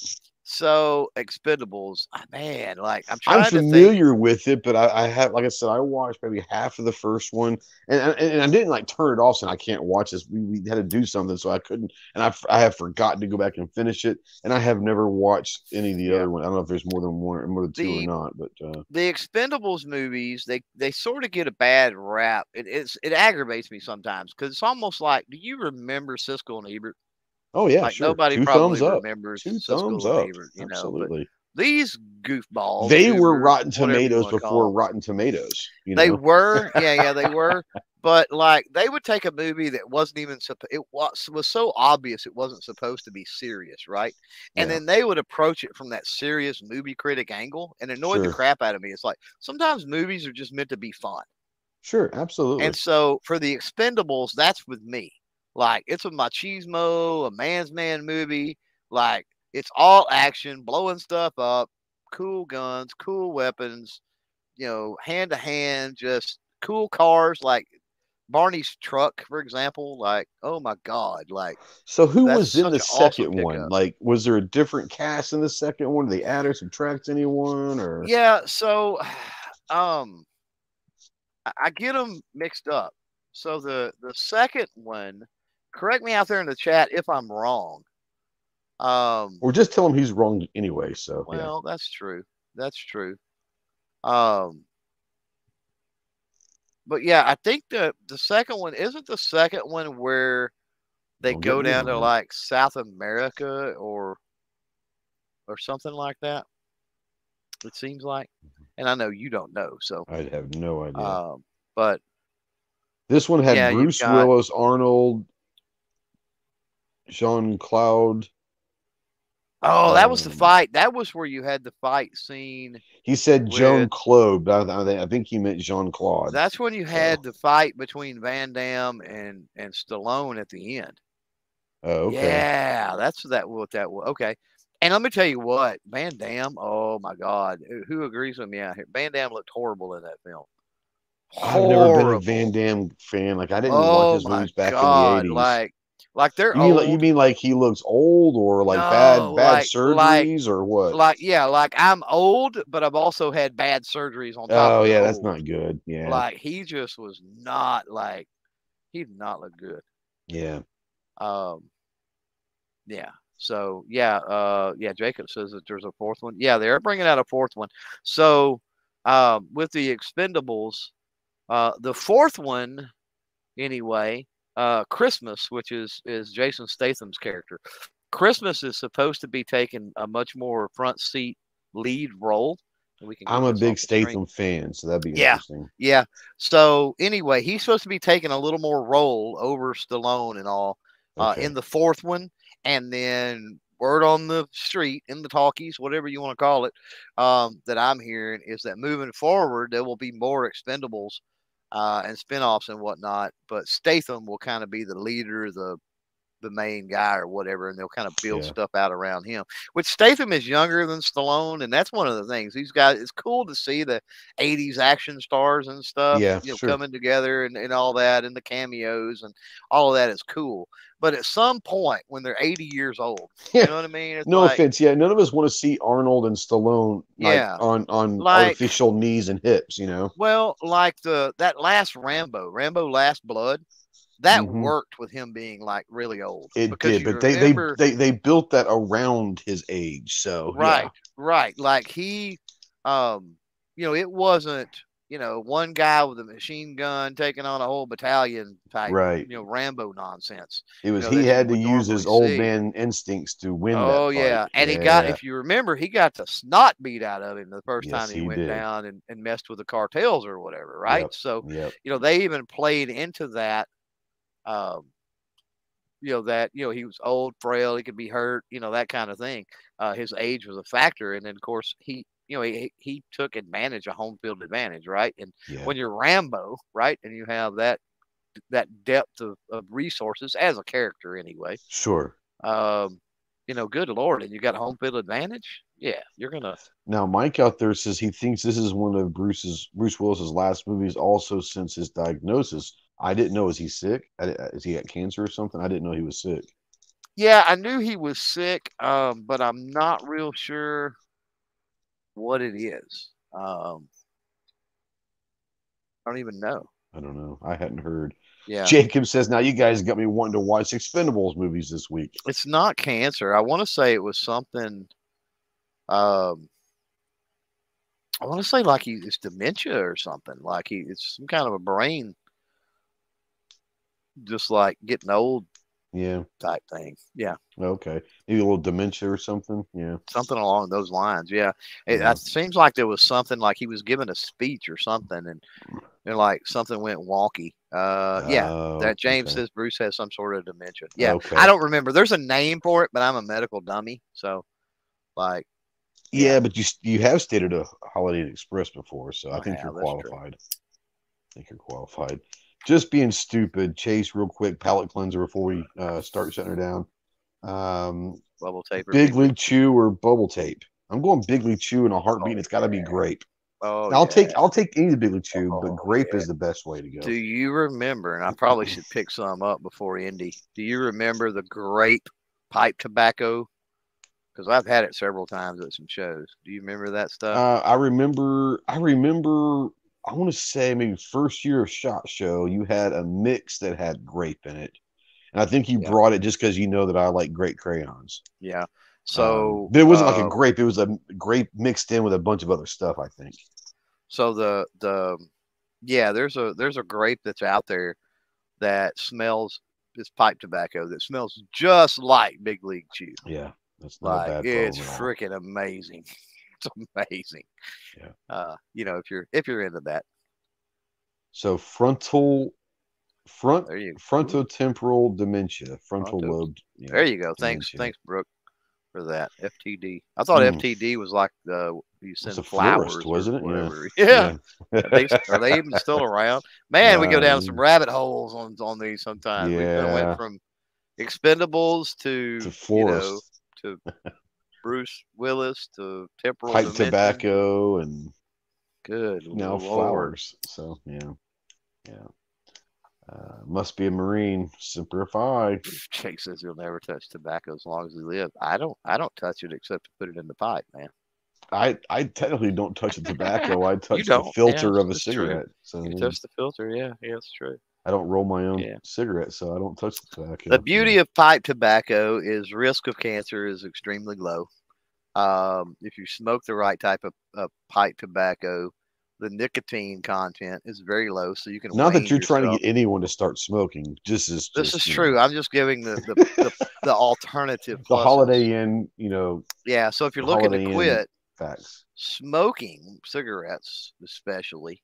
Speaker 1: So Expendables, ah, man, like I'm trying
Speaker 2: I'm familiar with it, but I, I have, like I said, I watched maybe half of the first one, and, and and I didn't like turn it off, saying I can't watch this. We, we had to do something, so I couldn't, and I I have forgotten to go back and finish it, and I have never watched any of the
Speaker 1: Yeah.
Speaker 2: other one. I don't know if there's more than one, or more than two
Speaker 1: The-
Speaker 2: or not, but uh,
Speaker 1: the Expendables movies, they they sort of get a bad rap. It it's, it aggravates me sometimes because it's almost like, do you remember Siskel and Ebert?
Speaker 2: Oh yeah,
Speaker 1: like
Speaker 2: sure.
Speaker 1: nobody
Speaker 2: two
Speaker 1: probably remembers
Speaker 2: two thumbs up,
Speaker 1: Ebert, you know.
Speaker 2: Absolutely.
Speaker 1: these goofballs,
Speaker 2: they were Rotten Tomatoes before. Rotten Tomatoes. You
Speaker 1: They were, yeah, yeah, they were. But like, they would take a movie that wasn't even. It was was so obvious it wasn't supposed to be serious, right? And
Speaker 2: Yeah.
Speaker 1: then they would approach it from that serious movie critic angle, and annoyed the crap out of me. It's like sometimes movies are just meant to be fun,
Speaker 2: sure, absolutely.
Speaker 1: and so for the Expendables, that's with me. Like it's a machismo, a man's man movie. Like it's all action, blowing stuff up, cool guns, cool weapons, you know, hand to hand, just cool cars like Barney's truck, for example. Like, oh my God, like
Speaker 2: So who was in the
Speaker 1: an awesome
Speaker 2: second one?
Speaker 1: pickup.
Speaker 2: Like, was there a different cast in the second one? Did they add or subtract anyone? Or
Speaker 1: yeah. So, um, I, I get them mixed up. So the the second one, correct me out there in the chat if I'm wrong. Um,
Speaker 2: or just tell him he's wrong anyway. So yeah.
Speaker 1: Well, that's true. That's true. Um, but yeah, I think the the second one isn't the second one where they
Speaker 2: Don't
Speaker 1: go down to like South America or or something like that. It seems like, and I know you don't know, so
Speaker 2: I have no idea.
Speaker 1: um, but
Speaker 2: this one had
Speaker 1: yeah,
Speaker 2: Bruce
Speaker 1: got-
Speaker 2: Willis, Arnold, Jean Claude.
Speaker 1: oh, that was the
Speaker 2: Um,
Speaker 1: fight. That was where you had the fight scene.
Speaker 2: He said Joan Claude. but I, I think he meant Jean Claude.
Speaker 1: That's when you had the fight between Van Damme and and Stallone at the end.
Speaker 2: Oh, okay.
Speaker 1: Yeah, that's that what that was. Okay. And let me tell you what, Van Damme, oh my God. Who- agrees with me out here? Van Damme looked horrible in that film.
Speaker 2: I've never been a Van Damme fan. Like I didn't
Speaker 1: oh
Speaker 2: watch his movies back
Speaker 1: God.
Speaker 2: in the eighties.
Speaker 1: Like, like they're
Speaker 2: you mean like you mean like he looks old or like
Speaker 1: No,
Speaker 2: bad bad
Speaker 1: like-
Speaker 2: surgeries or what?
Speaker 1: like, yeah, like I'm old, but I've also had bad surgeries on top
Speaker 2: oh yeah, that's
Speaker 1: old.
Speaker 2: not good. Yeah.
Speaker 1: Like he just was not like he did not look good.
Speaker 2: yeah.
Speaker 1: Um, yeah. So yeah, uh, yeah. Jacob says that there's a fourth one. Yeah, they're bringing out a fourth one. So, um, with the Expendables, uh, the fourth one, anyway, uh, Christmas, which is is Jason Statham's character. Christmas is supposed to be taking a much more front seat lead role.
Speaker 2: We can I'm a big Statham fan, so that'd be
Speaker 1: yeah,
Speaker 2: interesting.
Speaker 1: Yeah. So anyway, he's supposed to be taking a little more role over Stallone and all uh, in the fourth one, and then word on the street, in the talkies, whatever you want to call it, um, that I'm hearing is that moving forward there will be more Expendables uh, and spinoffs and whatnot, but Statham will kind of be the leader, the the main guy or whatever, and they'll kind of build yeah. stuff out around him. Which Statham is younger than Stallone, and that's one of the things. These guys, it's cool to see the '80s action stars and stuff,
Speaker 2: yeah,
Speaker 1: you know,
Speaker 2: sure.
Speaker 1: coming together and, and all that, and the cameos and all of that is cool. But at some point, when they're 80 years old, you know what I mean?
Speaker 2: It's no like, offense, yeah. None of us want to see Arnold and Stallone like, yeah, on on like, artificial knees and hips, you know.
Speaker 1: Well, like the that last Rambo, Rambo Last Blood that mm-hmm. worked with him being like really old.
Speaker 2: It did, but they, remember, they they they built that around his age. So
Speaker 1: right, yeah. right. Like he, um, you know, it wasn't you know one guy with a machine gun taking on a whole battalion type,
Speaker 2: right?
Speaker 1: You know, Rambo nonsense.
Speaker 2: It was
Speaker 1: you know,
Speaker 2: he had to use his old see. man instincts to win.
Speaker 1: Oh yeah, and yeah. he got if you remember, he got the snot beat out of him the first yes, time he, he went did. down and, and messed with the cartels or whatever, right?
Speaker 2: Yep.
Speaker 1: So
Speaker 2: yep.
Speaker 1: you know they even played into that um, you know that you know he was old, frail, he could be hurt, you know that kind of thing. Uh, his age was a factor, and then of course he, you know, he he took advantage of home field advantage, right? And
Speaker 2: yeah.
Speaker 1: when you're Rambo, right, and you have that that depth of, of resources as a character anyway.
Speaker 2: Sure.
Speaker 1: Um, you know, good lord, and you got home field advantage. Yeah, you're gonna.
Speaker 2: Now, Mike out there says he thinks this is one of Bruce's Bruce Willis's last movies, also since his diagnosis. I didn't know. Is he sick? Is he got cancer or something? I didn't know he was sick.
Speaker 1: Yeah, I knew he was sick, um, but I'm not real sure what it is. Um, I don't even know.
Speaker 2: I don't know. I hadn't heard.
Speaker 1: Yeah.
Speaker 2: Jacob says, now you guys got me wanting to watch Expendables movies this week.
Speaker 1: It's not cancer. I want to say it was something. Um, I want to say like he, it's dementia or something. Like he, it's some kind of a brain just like getting old
Speaker 2: yeah.
Speaker 1: Type thing. Yeah.
Speaker 2: Okay. Maybe a little dementia or something? Yeah.
Speaker 1: Something along those lines. Yeah. It, yeah. it seems like there was something like he was giving a speech or something and and like something went wonky. Uh yeah. Oh, that james okay. says bruce has some sort of dementia. Yeah. Okay. i don't remember. There's a name for it but i'm a medical dummy so like
Speaker 2: yeah, yeah but you you have stated a holiday express before so i think yeah, you're qualified. I think you're qualified just being stupid. Chase, real quick, palate cleanser before we uh, start shutting her down. Um,
Speaker 1: bubble tape,
Speaker 2: Big League Chew or bubble tape. I'm going Big League Chew in a heartbeat. Oh, it's got to
Speaker 1: yeah.
Speaker 2: be grape.
Speaker 1: Oh,
Speaker 2: I'll
Speaker 1: yeah.
Speaker 2: take I'll take any of the Big League Chew,
Speaker 1: oh,
Speaker 2: but grape
Speaker 1: yeah.
Speaker 2: is the best way to go.
Speaker 1: Do you remember? And I probably should pick some up before Indy. Do you remember the grape pipe tobacco? Because I've had it several times at some shows. Do you remember that stuff?
Speaker 2: Uh, I remember. I remember I want to say maybe first year of Shot Show, you had a mix that had grape in it, and I think you yeah. brought it just because you know that I like grape crayons.
Speaker 1: Yeah. So,
Speaker 2: um, but it wasn't uh, like a uh, grape; it was a grape mixed in with a bunch of other stuff. I think.
Speaker 1: So the the yeah, there's a there's a grape that's out there that smells this pipe tobacco that smells just like Big League Chew.
Speaker 2: Yeah,
Speaker 1: that's not like, It's freaking amazing. It's amazing.
Speaker 2: Yeah.
Speaker 1: Uh, you know, if you're if you're into that.
Speaker 2: So frontal front you frontotemporal dementia, frontal Fronto. lobe.
Speaker 1: Yeah, there you go. Thanks, dementia. thanks, Brooke, for that. FTD. I thought mm. FTD was like the you send flowers, florist,
Speaker 2: wasn't it?
Speaker 1: Whatever. Yeah. yeah. are, they, are, they, even still around? Man, we go down some rabbit holes on on these sometimes.
Speaker 2: Yeah.
Speaker 1: We went from expendables to,
Speaker 2: to florist.
Speaker 1: You know, to Bruce Willis to temporal
Speaker 2: pipe tobacco and
Speaker 1: good
Speaker 2: now flowers. So yeah, yeah. Uh, must be a Marine. Semper Fi.
Speaker 1: Jake says he'll never touch tobacco as long as he lives. I don't. I don't touch it except to put it in the pipe, man.
Speaker 2: I I technically don't touch the tobacco. I touch the filter
Speaker 1: yeah,
Speaker 2: of a cigarette. True.
Speaker 1: So you touch the filter. Yeah, yeah, it's true.
Speaker 2: I don't roll my own yeah. cigarette, so I don't touch the tobacco.
Speaker 1: The beauty of pipe tobacco is risk of cancer is extremely low. Um, if you smoke the right type of, of pipe tobacco, the nicotine content is very low, so you can.
Speaker 2: Not that you're trying to get anyone to start smoking. Just is
Speaker 1: This
Speaker 2: just,
Speaker 1: is true.
Speaker 2: know,
Speaker 1: I'm just giving the the, the, the alternative.
Speaker 2: the
Speaker 1: pluses.
Speaker 2: Holiday Inn, you know,
Speaker 1: Yeah. So if you're looking to quit
Speaker 2: facts.
Speaker 1: smoking cigarettes, especially,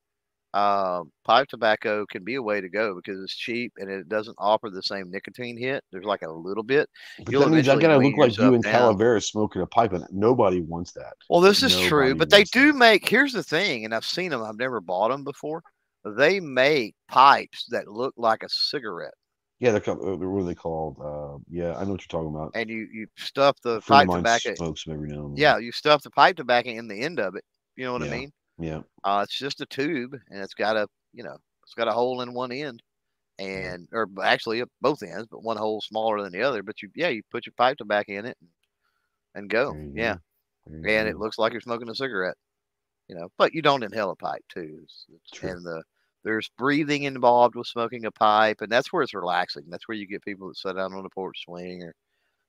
Speaker 1: um, pipe tobacco can be a way to go because it's cheap and it doesn't offer the same nicotine hit. There's like a little bit.
Speaker 2: But
Speaker 1: You'll
Speaker 2: that means I gotta look like you and
Speaker 1: down.
Speaker 2: Calavera smoking a pipe, and nobody wants that.
Speaker 1: Well, this is true, but they
Speaker 2: wants
Speaker 1: do
Speaker 2: that.
Speaker 1: make. Here's the thing, and I've seen them. I've never bought them before. They make pipes that look like a cigarette,
Speaker 2: Yeah, they're called, uh, what are they called? Uh, yeah, I know what you're talking about.
Speaker 1: and you you stuff the pipe tobacco.
Speaker 2: smokes every now and then.
Speaker 1: Yeah, you stuff the pipe tobacco in the end of it. You know what I mean?
Speaker 2: Yeah.
Speaker 1: Uh, it's just a tube, and it's got a you know it's got a hole in one end, and or actually both ends, but one hole smaller than the other. But you yeah you put your pipe tobacco in it, and, and go. Yeah,
Speaker 2: go. There you
Speaker 1: and it looks like you're smoking a cigarette. You know, but you don't inhale a pipe too. It's- it's-
Speaker 2: True.
Speaker 1: and the there's breathing involved with smoking a pipe, and that's where it's relaxing. That's where you get people that sit down on the porch swing or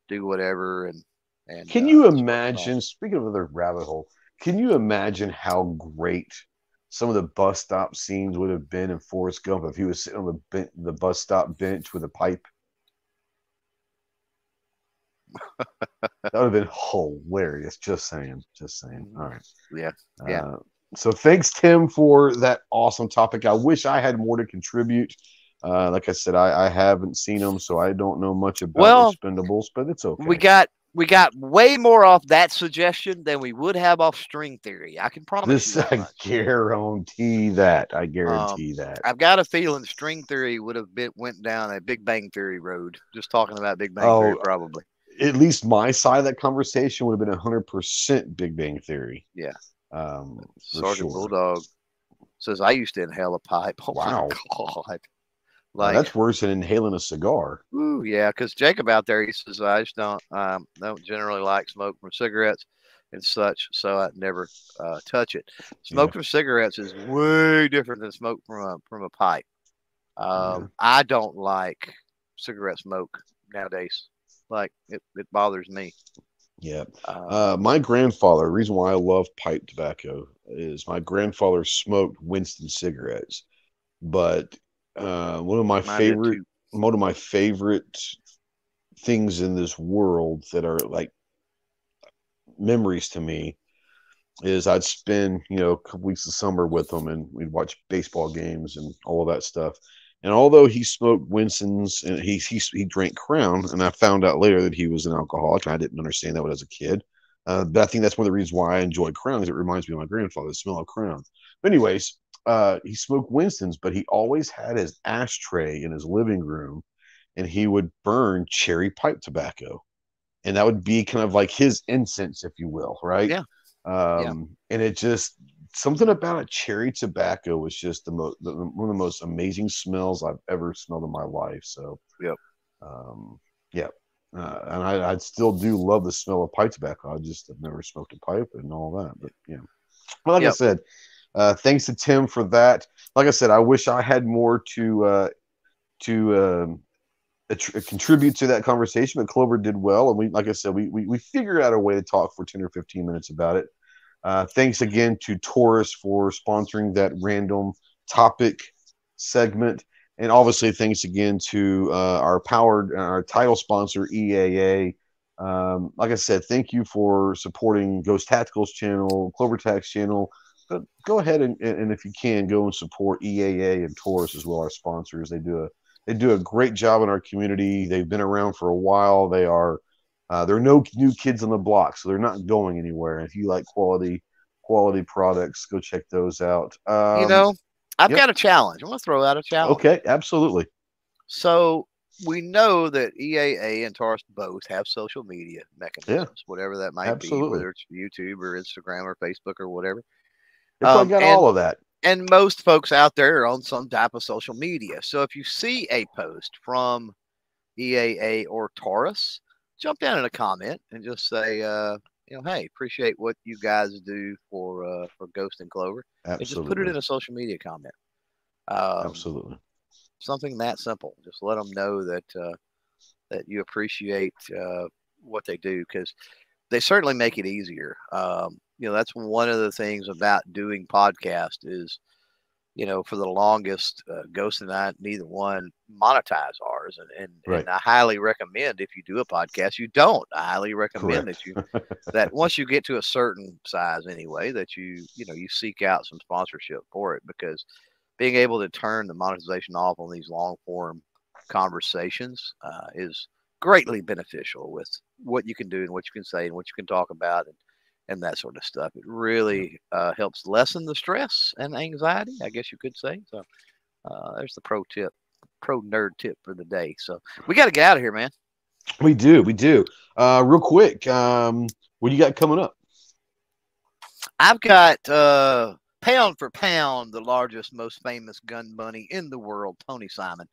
Speaker 1: do whatever. And and
Speaker 2: Can
Speaker 1: uh,
Speaker 2: you imagine? Speaking of another rabbit hole, can you imagine how great some of the bus stop scenes would have been in Forrest Gump if he was sitting on the ben- the bus stop bench with a pipe? that would have been hilarious. Just saying. Just saying.
Speaker 1: Mhm.
Speaker 2: All right.
Speaker 1: Yeah, yeah.
Speaker 2: Uh, so thanks, Tim, for that awesome topic. I wish I had more to contribute. Uh, like I said, I, I haven't seen them, so I don't know much about
Speaker 1: Well,
Speaker 2: Expendables, but it's okay.
Speaker 1: We got we got way more off that suggestion than we would have off string theory. I can promise
Speaker 2: This
Speaker 1: you that
Speaker 2: I
Speaker 1: much.
Speaker 2: guarantee that. I
Speaker 1: Um,
Speaker 2: guarantee that.
Speaker 1: I've got a feeling string theory would have been went down a Big Bang Theory road. Just talking about Big Bang Theory,
Speaker 2: Oh,
Speaker 1: probably.
Speaker 2: At least my side of that conversation would have been hundred percent Big Bang Theory.
Speaker 1: Yeah.
Speaker 2: Um,
Speaker 1: Sergeant
Speaker 2: sure.
Speaker 1: Bulldog says I used to inhale a pipe. Oh
Speaker 2: Wow.
Speaker 1: my god! Like,
Speaker 2: that's worse than inhaling a cigar.
Speaker 1: ooh, yeah, because Jacob out there, he says I just don't um, don't generally like smoke from cigarettes and such, so I never uh, touch it. Smoke from cigarettes is way different than smoke from a from a pipe. Um, I don't like cigarette smoke nowadays. Like it, it bothers me.
Speaker 2: Yeah.
Speaker 1: Uh,
Speaker 2: Uh, my grandfather, the reason why I love pipe tobacco is my grandfather smoked Winston cigarettes. But uh, one of my
Speaker 1: mine
Speaker 2: favorite one of my favorite things in this world that are like memories to me is I'd spend, you know, a couple weeks of summer with him and we'd watch baseball games and all of that stuff. And although he smoked Winston's and he, he, he drank Crown, and I found out later that he was an alcoholic, and I didn't understand that when I was a kid. Uh, but I think that's one of the reasons why I enjoy Crown, is it reminds me of my grandfather, the smell of Crown. But anyways, uh, he smoked Winston's, but he always had his ashtray in his living room, and he would burn cherry pipe tobacco, and that would be kind of like his incense, if you will, right?
Speaker 1: Yeah.
Speaker 2: Um, and it just something about a cherry tobacco was just the most the, one of the most amazing smells I've ever smelled in my life. So,
Speaker 1: Yep.
Speaker 2: um, yeah. Uh, and I, I still do love the smell of pipe tobacco. I just have never smoked a pipe and all that. But yeah, well, like I said, uh, thanks to Tim for that. Like I said, I wish I had more to uh, to um, attr- contribute to that conversation, but Clover did well, and we, like I said, we we, we figured out a way to talk for ten or fifteen minutes about it. Uh, thanks again to Taurus for sponsoring that random topic segment. And obviously, thanks again to uh, our powered, our title sponsor, EAA. Um, like I said, thank you for supporting Ghost Tacticals channel, Clover Tax channel. But go ahead and, and if you can, go and support EAA and Taurus as well, our sponsors. They do a they do a great job in our community. They've been around for a while. They are uh, there are no new kids on the block, so they're not going anywhere. If you like quality quality products, go check those out. Um,
Speaker 1: you know, I've
Speaker 2: yep.
Speaker 1: got a challenge. I'm gonna throw out a challenge.
Speaker 2: okay, absolutely.
Speaker 1: So we know that EAA and Taurus both have social media mechanisms, whatever that might be, whether it's YouTube or Instagram or Facebook or whatever.
Speaker 2: I
Speaker 1: Um, and-
Speaker 2: all of that,
Speaker 1: And most folks out there are on some type of social media. So if you see a post from EAA or Taurus, jump down in a comment and just say, uh, you know, hey, appreciate what you guys do for uh, for Ghost and Clover, and just put it in a social media comment. Um,
Speaker 2: absolutely.
Speaker 1: something that simple. Just let them know that uh, that you appreciate uh, what they do because they certainly make it easier. Um, you know, that's one of the things about doing podcast is, you know, for the longest, uh, Ghost and I, neither one monetize ours, and and,
Speaker 2: Right.
Speaker 1: and I highly recommend if you do a podcast, you don't. I highly recommend that you that once you get to a certain size anyway, that you you know you seek out some sponsorship for it because being able to turn the monetization off on these long form conversations uh, is greatly beneficial with what you can do and what you can say and what you can talk about and and that sort of stuff. It really uh, helps lessen the stress and anxiety, I guess you could say. So uh, there's the pro tip, pro nerd tip for the day. So we got to get out of here, man.
Speaker 2: We do, we do. Uh, real quick, um, what do you got coming up?
Speaker 1: I've got uh, pound for pound the largest, most famous gun bunny in the world, Tony Simon,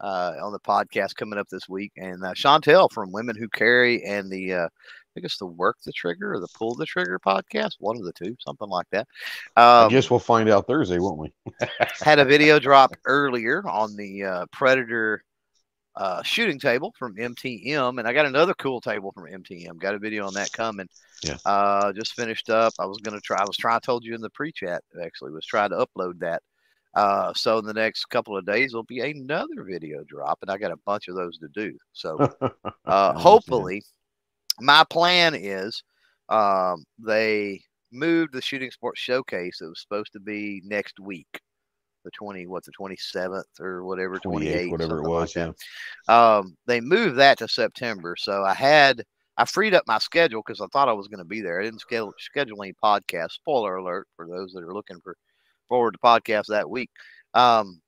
Speaker 1: uh, on the podcast coming up this week, and uh, Chantel from Women Who Carry and the uh, I think it's the Work the Trigger or the Pull the Trigger podcast, one of the two, something like that.
Speaker 2: I
Speaker 1: Um,
Speaker 2: guess we'll find out Thursday, won't we?
Speaker 1: had a video drop earlier on the uh, Predator uh, shooting table from MTM, and I got another cool table from MTM. Got a video on that coming.
Speaker 2: Yeah.
Speaker 1: Uh, just finished up. I was gonna try. I was trying. I told you in the pre-chat actually was trying to upload that. Uh, so in the next couple of days there'll be another video drop, and I got a bunch of those to do. So uh, hopefully, my plan is um, they moved the shooting sports showcase. It was supposed to be next week, the twenty, what the twenty seventh or whatever,
Speaker 2: 28th, whatever it was.
Speaker 1: Like
Speaker 2: yeah.
Speaker 1: Um, they moved that to September, so I had I freed up my schedule because I thought I was going to be there. I didn't schedule schedule any podcast. Spoiler alert for those that are looking for forward to podcast that week. Um,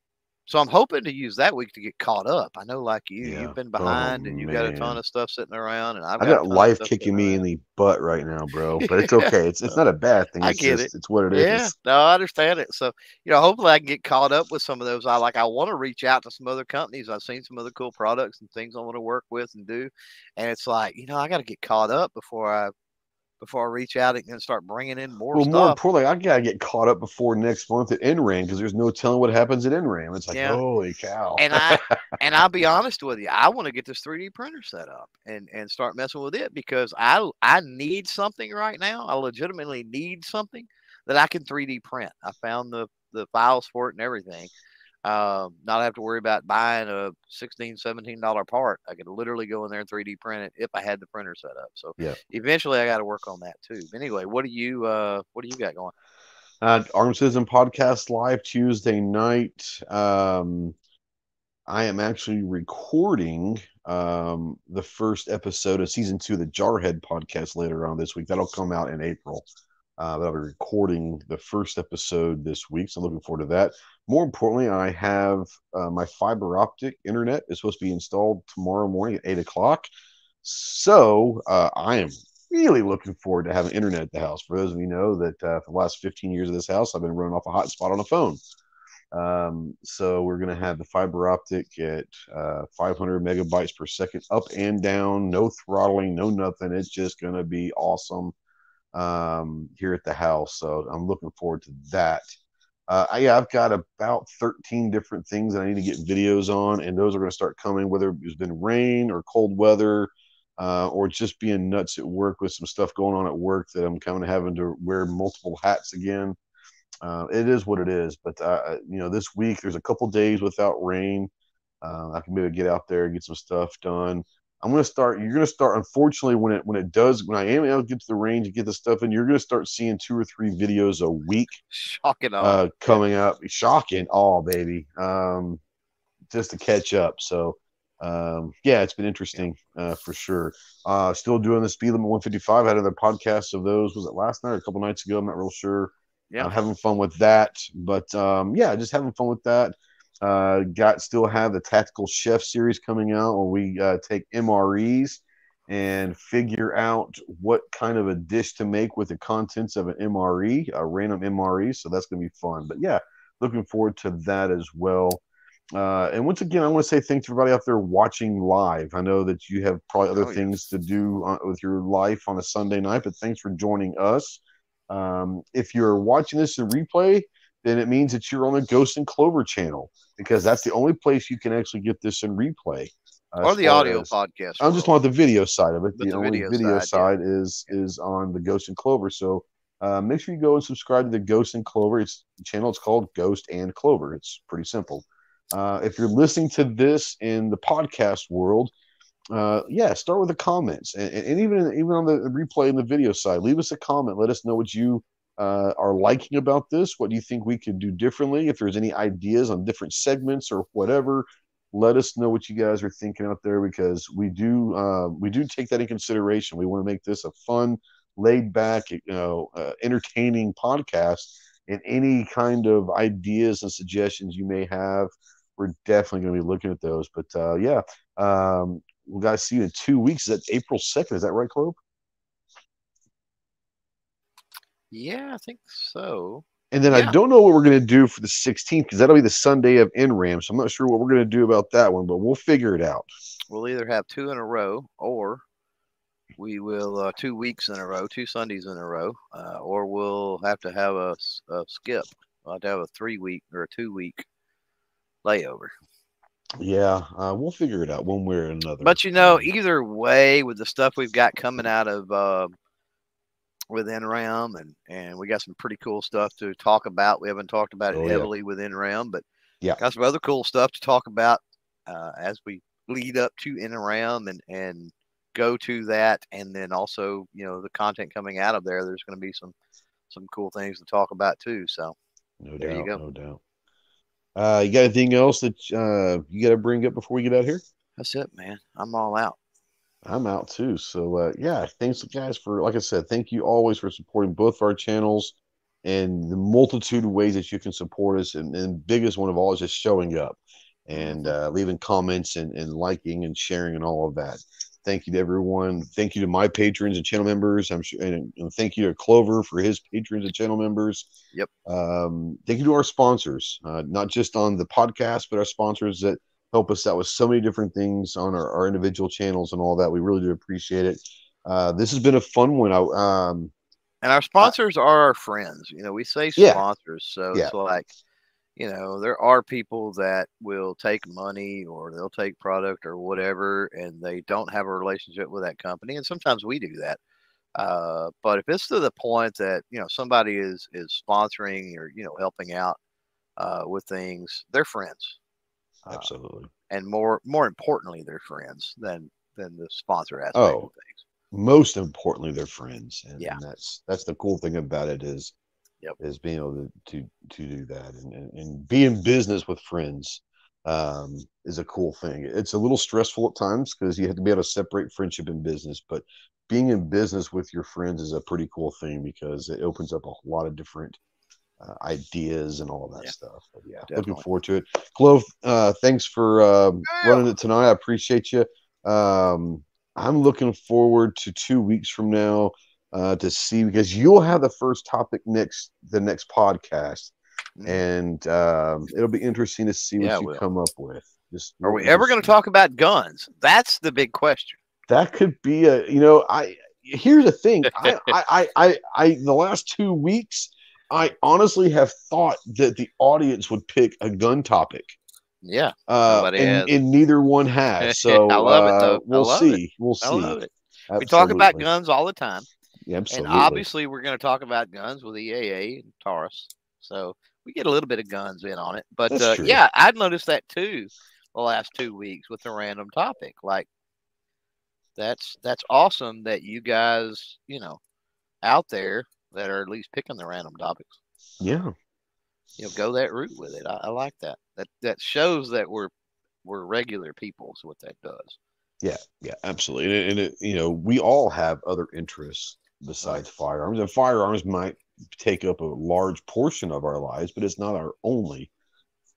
Speaker 1: so I'm hoping to use that week to get caught up. I know, like you,
Speaker 2: Yeah.
Speaker 1: you've been
Speaker 2: Oh,
Speaker 1: behind and you've got a ton of stuff sitting around, and I've got,
Speaker 2: got life kicking me in the butt right now, bro. But it's okay. It's it's not a bad thing.
Speaker 1: I get
Speaker 2: just
Speaker 1: it.
Speaker 2: it's what it is.
Speaker 1: Yeah, no, I understand it. So, you know, hopefully I can get caught up with some of those. I like, I want to reach out to some other companies. I've seen some other cool products and things I want to work with and do. And it's like, you know, I got to get caught up before I, before I reach out and start bringing in more
Speaker 2: Well, more importantly, I gotta get caught up before next month at NRAM because there's no telling what happens at NRAM. It's like,
Speaker 1: Yeah.
Speaker 2: holy cow!
Speaker 1: and I, and I'll be honest with you, I want to get this 3D printer set up and, and start messing with it because I, I need something right now. I legitimately need something that I can 3D print. I found the, the files for it and everything. Um, not have to worry about buying a 16 17 dollar part i could literally go in there and 3d print it if i had the printer set up so
Speaker 2: Yeah.
Speaker 1: eventually i got to work on that too but anyway what do you uh what do you got going
Speaker 2: Uh, Armed Citizen podcast live Tuesday night. Um, I am actually recording um, the first episode of season two of the Jarhead podcast later on this week. That'll come out in April. Uh, but I'll be recording the first episode this week, so I'm looking forward to that. More importantly, I have uh, my fiber optic internet is supposed to be installed tomorrow morning at eight o'clock. So uh, I am really looking forward to having internet at the house. For those of you know that uh, for the last 15 years of this house, I've been running off a hotspot on a phone. Um, so we're going to have the fiber optic at uh, 500 megabytes per second, up and down, no throttling, no nothing. It's just going to be awesome um, here at the house. So I'm looking forward to that. Uh, I, I've got about 13 different things that I need to get videos on, and those are going to start coming, whether it's been rain or cold weather, uh, or just being nuts at work with some stuff going on at work that I'm kind of having to wear multiple hats again. Uh, it is what it is. But uh, you know, this week there's a couple days without rain. Uh, I can maybe get out there and get some stuff done. I'm gonna start. You're gonna start. Unfortunately, when it when it does, when I am able to get to the range and get the stuff in, you're gonna start seeing two or three videos a week
Speaker 1: shocking all
Speaker 2: uh, coming up. Shocking, all baby, um, just to catch up. So, um, yeah, it's been interesting uh, for sure. Uh, still doing the speed limit 155. I had other podcasts of those. Was it last night or a couple nights ago? I'm not real sure.
Speaker 1: Yeah.
Speaker 2: Uh, having fun with that, but um, yeah, just having fun with that. Uh, got still have the tactical chef series coming out where we uh, take MREs and figure out what kind of a dish to make with the contents of an MRE, a random MRE. So that's going to be fun. But yeah, looking forward to that as well. Uh, and once again, I want to say thanks to everybody out there watching live. I know that you have probably other
Speaker 1: Oh,
Speaker 2: things to do uh, with your life on a Sunday night, but thanks for joining us. Um, if you're watching this in replay, then it means that you're on the Ghost and Clover channel because that's the only place you can actually get this in replay. uh,
Speaker 1: or the audio
Speaker 2: as-
Speaker 1: podcast.
Speaker 2: I'm just on the video side of it. The
Speaker 1: the
Speaker 2: only
Speaker 1: video
Speaker 2: video,
Speaker 1: side,
Speaker 2: side,
Speaker 1: yeah.
Speaker 2: is is on the Ghost and Clover. So uh, make sure you go and subscribe to the Ghost and Clover. It's the channel. It's called Ghost and Clover. It's pretty simple. Uh, if you're listening to this in the podcast world, uh, yeah, start with the comments, and, and even even on the replay and the video side, leave us a comment. Let us know what you uh, are liking about this. What do you think we could do differently? If there's any ideas on different segments or whatever, let us know what you guys are thinking out there because we do uh, we do take that in consideration. We want to make this a fun, laid back, you know, uh, entertaining podcast. And any kind of ideas and suggestions you may have, we're definitely going to be looking at those. But uh, yeah, um, we got to see you in two weeks. Is that April second? Is that right, Clove?
Speaker 1: Yeah, I think so.
Speaker 2: And then
Speaker 1: Yeah.
Speaker 2: I don't know what we're going to do for the 16th because that'll be the Sunday of NRAM. So I'm not sure what we're going to do about that one, but we'll figure it out.
Speaker 1: We'll either have two in a row, or we will uh, two weeks in a row, two Sundays in a row, uh, or we'll have to have a skip. We'll have to have a three week or a two week layover.
Speaker 2: Yeah, uh, we'll figure it out one way or another.
Speaker 1: But you know, either way, with the stuff we've got coming out of uh, with NRAM, and and we got some pretty cool stuff to talk about. We haven't talked about it
Speaker 2: Oh, yeah.
Speaker 1: heavily with NRAM, but
Speaker 2: Yeah.
Speaker 1: got some other cool stuff to talk about uh, as we lead up to NRAM and and go to that, and then also you know the content coming out of there. There's going to be some some cool things to talk about too. So
Speaker 2: no
Speaker 1: there you
Speaker 2: doubt,
Speaker 1: go.
Speaker 2: no doubt. Uh, you got anything else that uh, you got to bring up before we get out here?
Speaker 1: that's it, man. I'm all out.
Speaker 2: I'm out too. So uh, yeah, thanks guys for like I said, thank you always for supporting both of our channels and the multitude of ways that you can support us. And, and biggest one of all is just showing up and uh, leaving comments and, and liking and sharing and all of that. Thank you to everyone. Thank you to my patrons and channel members. I'm sure, and, and thank you to Clover for his patrons and channel members.
Speaker 1: Yep.
Speaker 2: Um, thank you to our sponsors, uh, not just on the podcast, but our sponsors that help us out with so many different things on our, our individual channels and all that. We really do appreciate it. Uh, this has been a fun one. I, um,
Speaker 1: And our sponsors are our friends. You know, we say
Speaker 2: Yeah.
Speaker 1: sponsors, so
Speaker 2: Yeah.
Speaker 1: it's like, you know, there are people that will take money or they'll take product or whatever, and they don't have a relationship with that company. And sometimes we do that. Uh, but if it's to the point that you know somebody is is sponsoring or you know helping out uh, with things, they're friends, Uh,
Speaker 2: absolutely.
Speaker 1: and more more importantly, they're friends than than the sponsor aspect
Speaker 2: Oh,
Speaker 1: of things.
Speaker 2: Most importantly, they're friends, and,
Speaker 1: Yeah.
Speaker 2: and that's that's the cool thing about it is,
Speaker 1: Yep.
Speaker 2: is being able to to, to do that and, and and be in business with friends um, is a cool thing. It's a little stressful at times because you have to be able to separate friendship and business, but being in business with your friends is a pretty cool thing because it opens up a lot of different uh, ideas and all that
Speaker 1: Yeah.
Speaker 2: stuff. But yeah,
Speaker 1: Definitely.
Speaker 2: looking forward to it. Clove, uh, thanks for um, running it tonight. I appreciate you. Um, I'm looking forward to two weeks from now uh, to see because you'll have the first topic next the next podcast,
Speaker 1: Mhm.
Speaker 2: and um, it'll be interesting to see what
Speaker 1: Yeah,
Speaker 2: you
Speaker 1: we'll.
Speaker 2: come up with. Just
Speaker 1: Are we ever going to talk about guns? That's the big question.
Speaker 2: That could be a you know I here's the thing I, I I I I the last two weeks I honestly have thought that the audience would pick a gun topic.
Speaker 1: Yeah,
Speaker 2: Uh, and, and neither one has. So
Speaker 1: I love it,
Speaker 2: uh,
Speaker 1: though.
Speaker 2: We'll see. We'll see.
Speaker 1: I love it. We talk about guns all the time,
Speaker 2: Yeah, absolutely.
Speaker 1: and obviously we're going to talk about guns with EAA and Taurus. So we get a little bit of guns in on it. But uh, yeah, I've noticed that too the last two weeks with the random topic. Like that's that's awesome that you guys, you know, out there that are at least picking the random topics.
Speaker 2: yeah.
Speaker 1: You know, go that route with it. I, I like that. That that shows that we're we're regular people. Is what that does.
Speaker 2: Yeah, yeah, absolutely. And, it, and it, you know, we all have other interests besides firearms, and firearms might take up a large portion of our lives, but it's not our only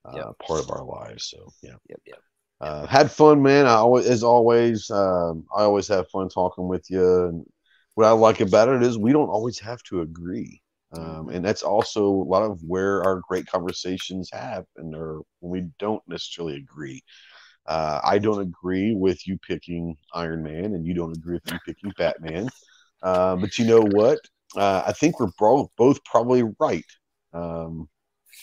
Speaker 2: uh,
Speaker 1: Yep.
Speaker 2: part of our lives. So, yeah,
Speaker 1: Yep, yep.
Speaker 2: uh, had fun, man. I always, as always, um, I always have fun talking with you. And what I like about it is we don't always have to agree. Um, and that's also a lot of where our great conversations have, and or when we don't necessarily agree. Uh, I don't agree with you picking Iron Man, and you don't agree with me picking Batman. Uh, but you know what? Uh, I think we're bro- both probably right. Um,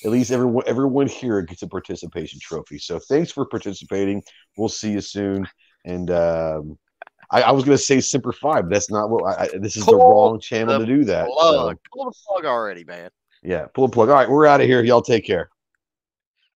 Speaker 2: at least everyone everyone here gets a participation trophy. So thanks for participating. We'll see you soon. And um, I, I was going to say Semper Fi, but that's not what I, this is the wrong channel
Speaker 1: the
Speaker 2: to do that. so,
Speaker 1: Pull the plug already, man.
Speaker 2: yeah, pull a plug. All right, we're out of here. Y'all take care.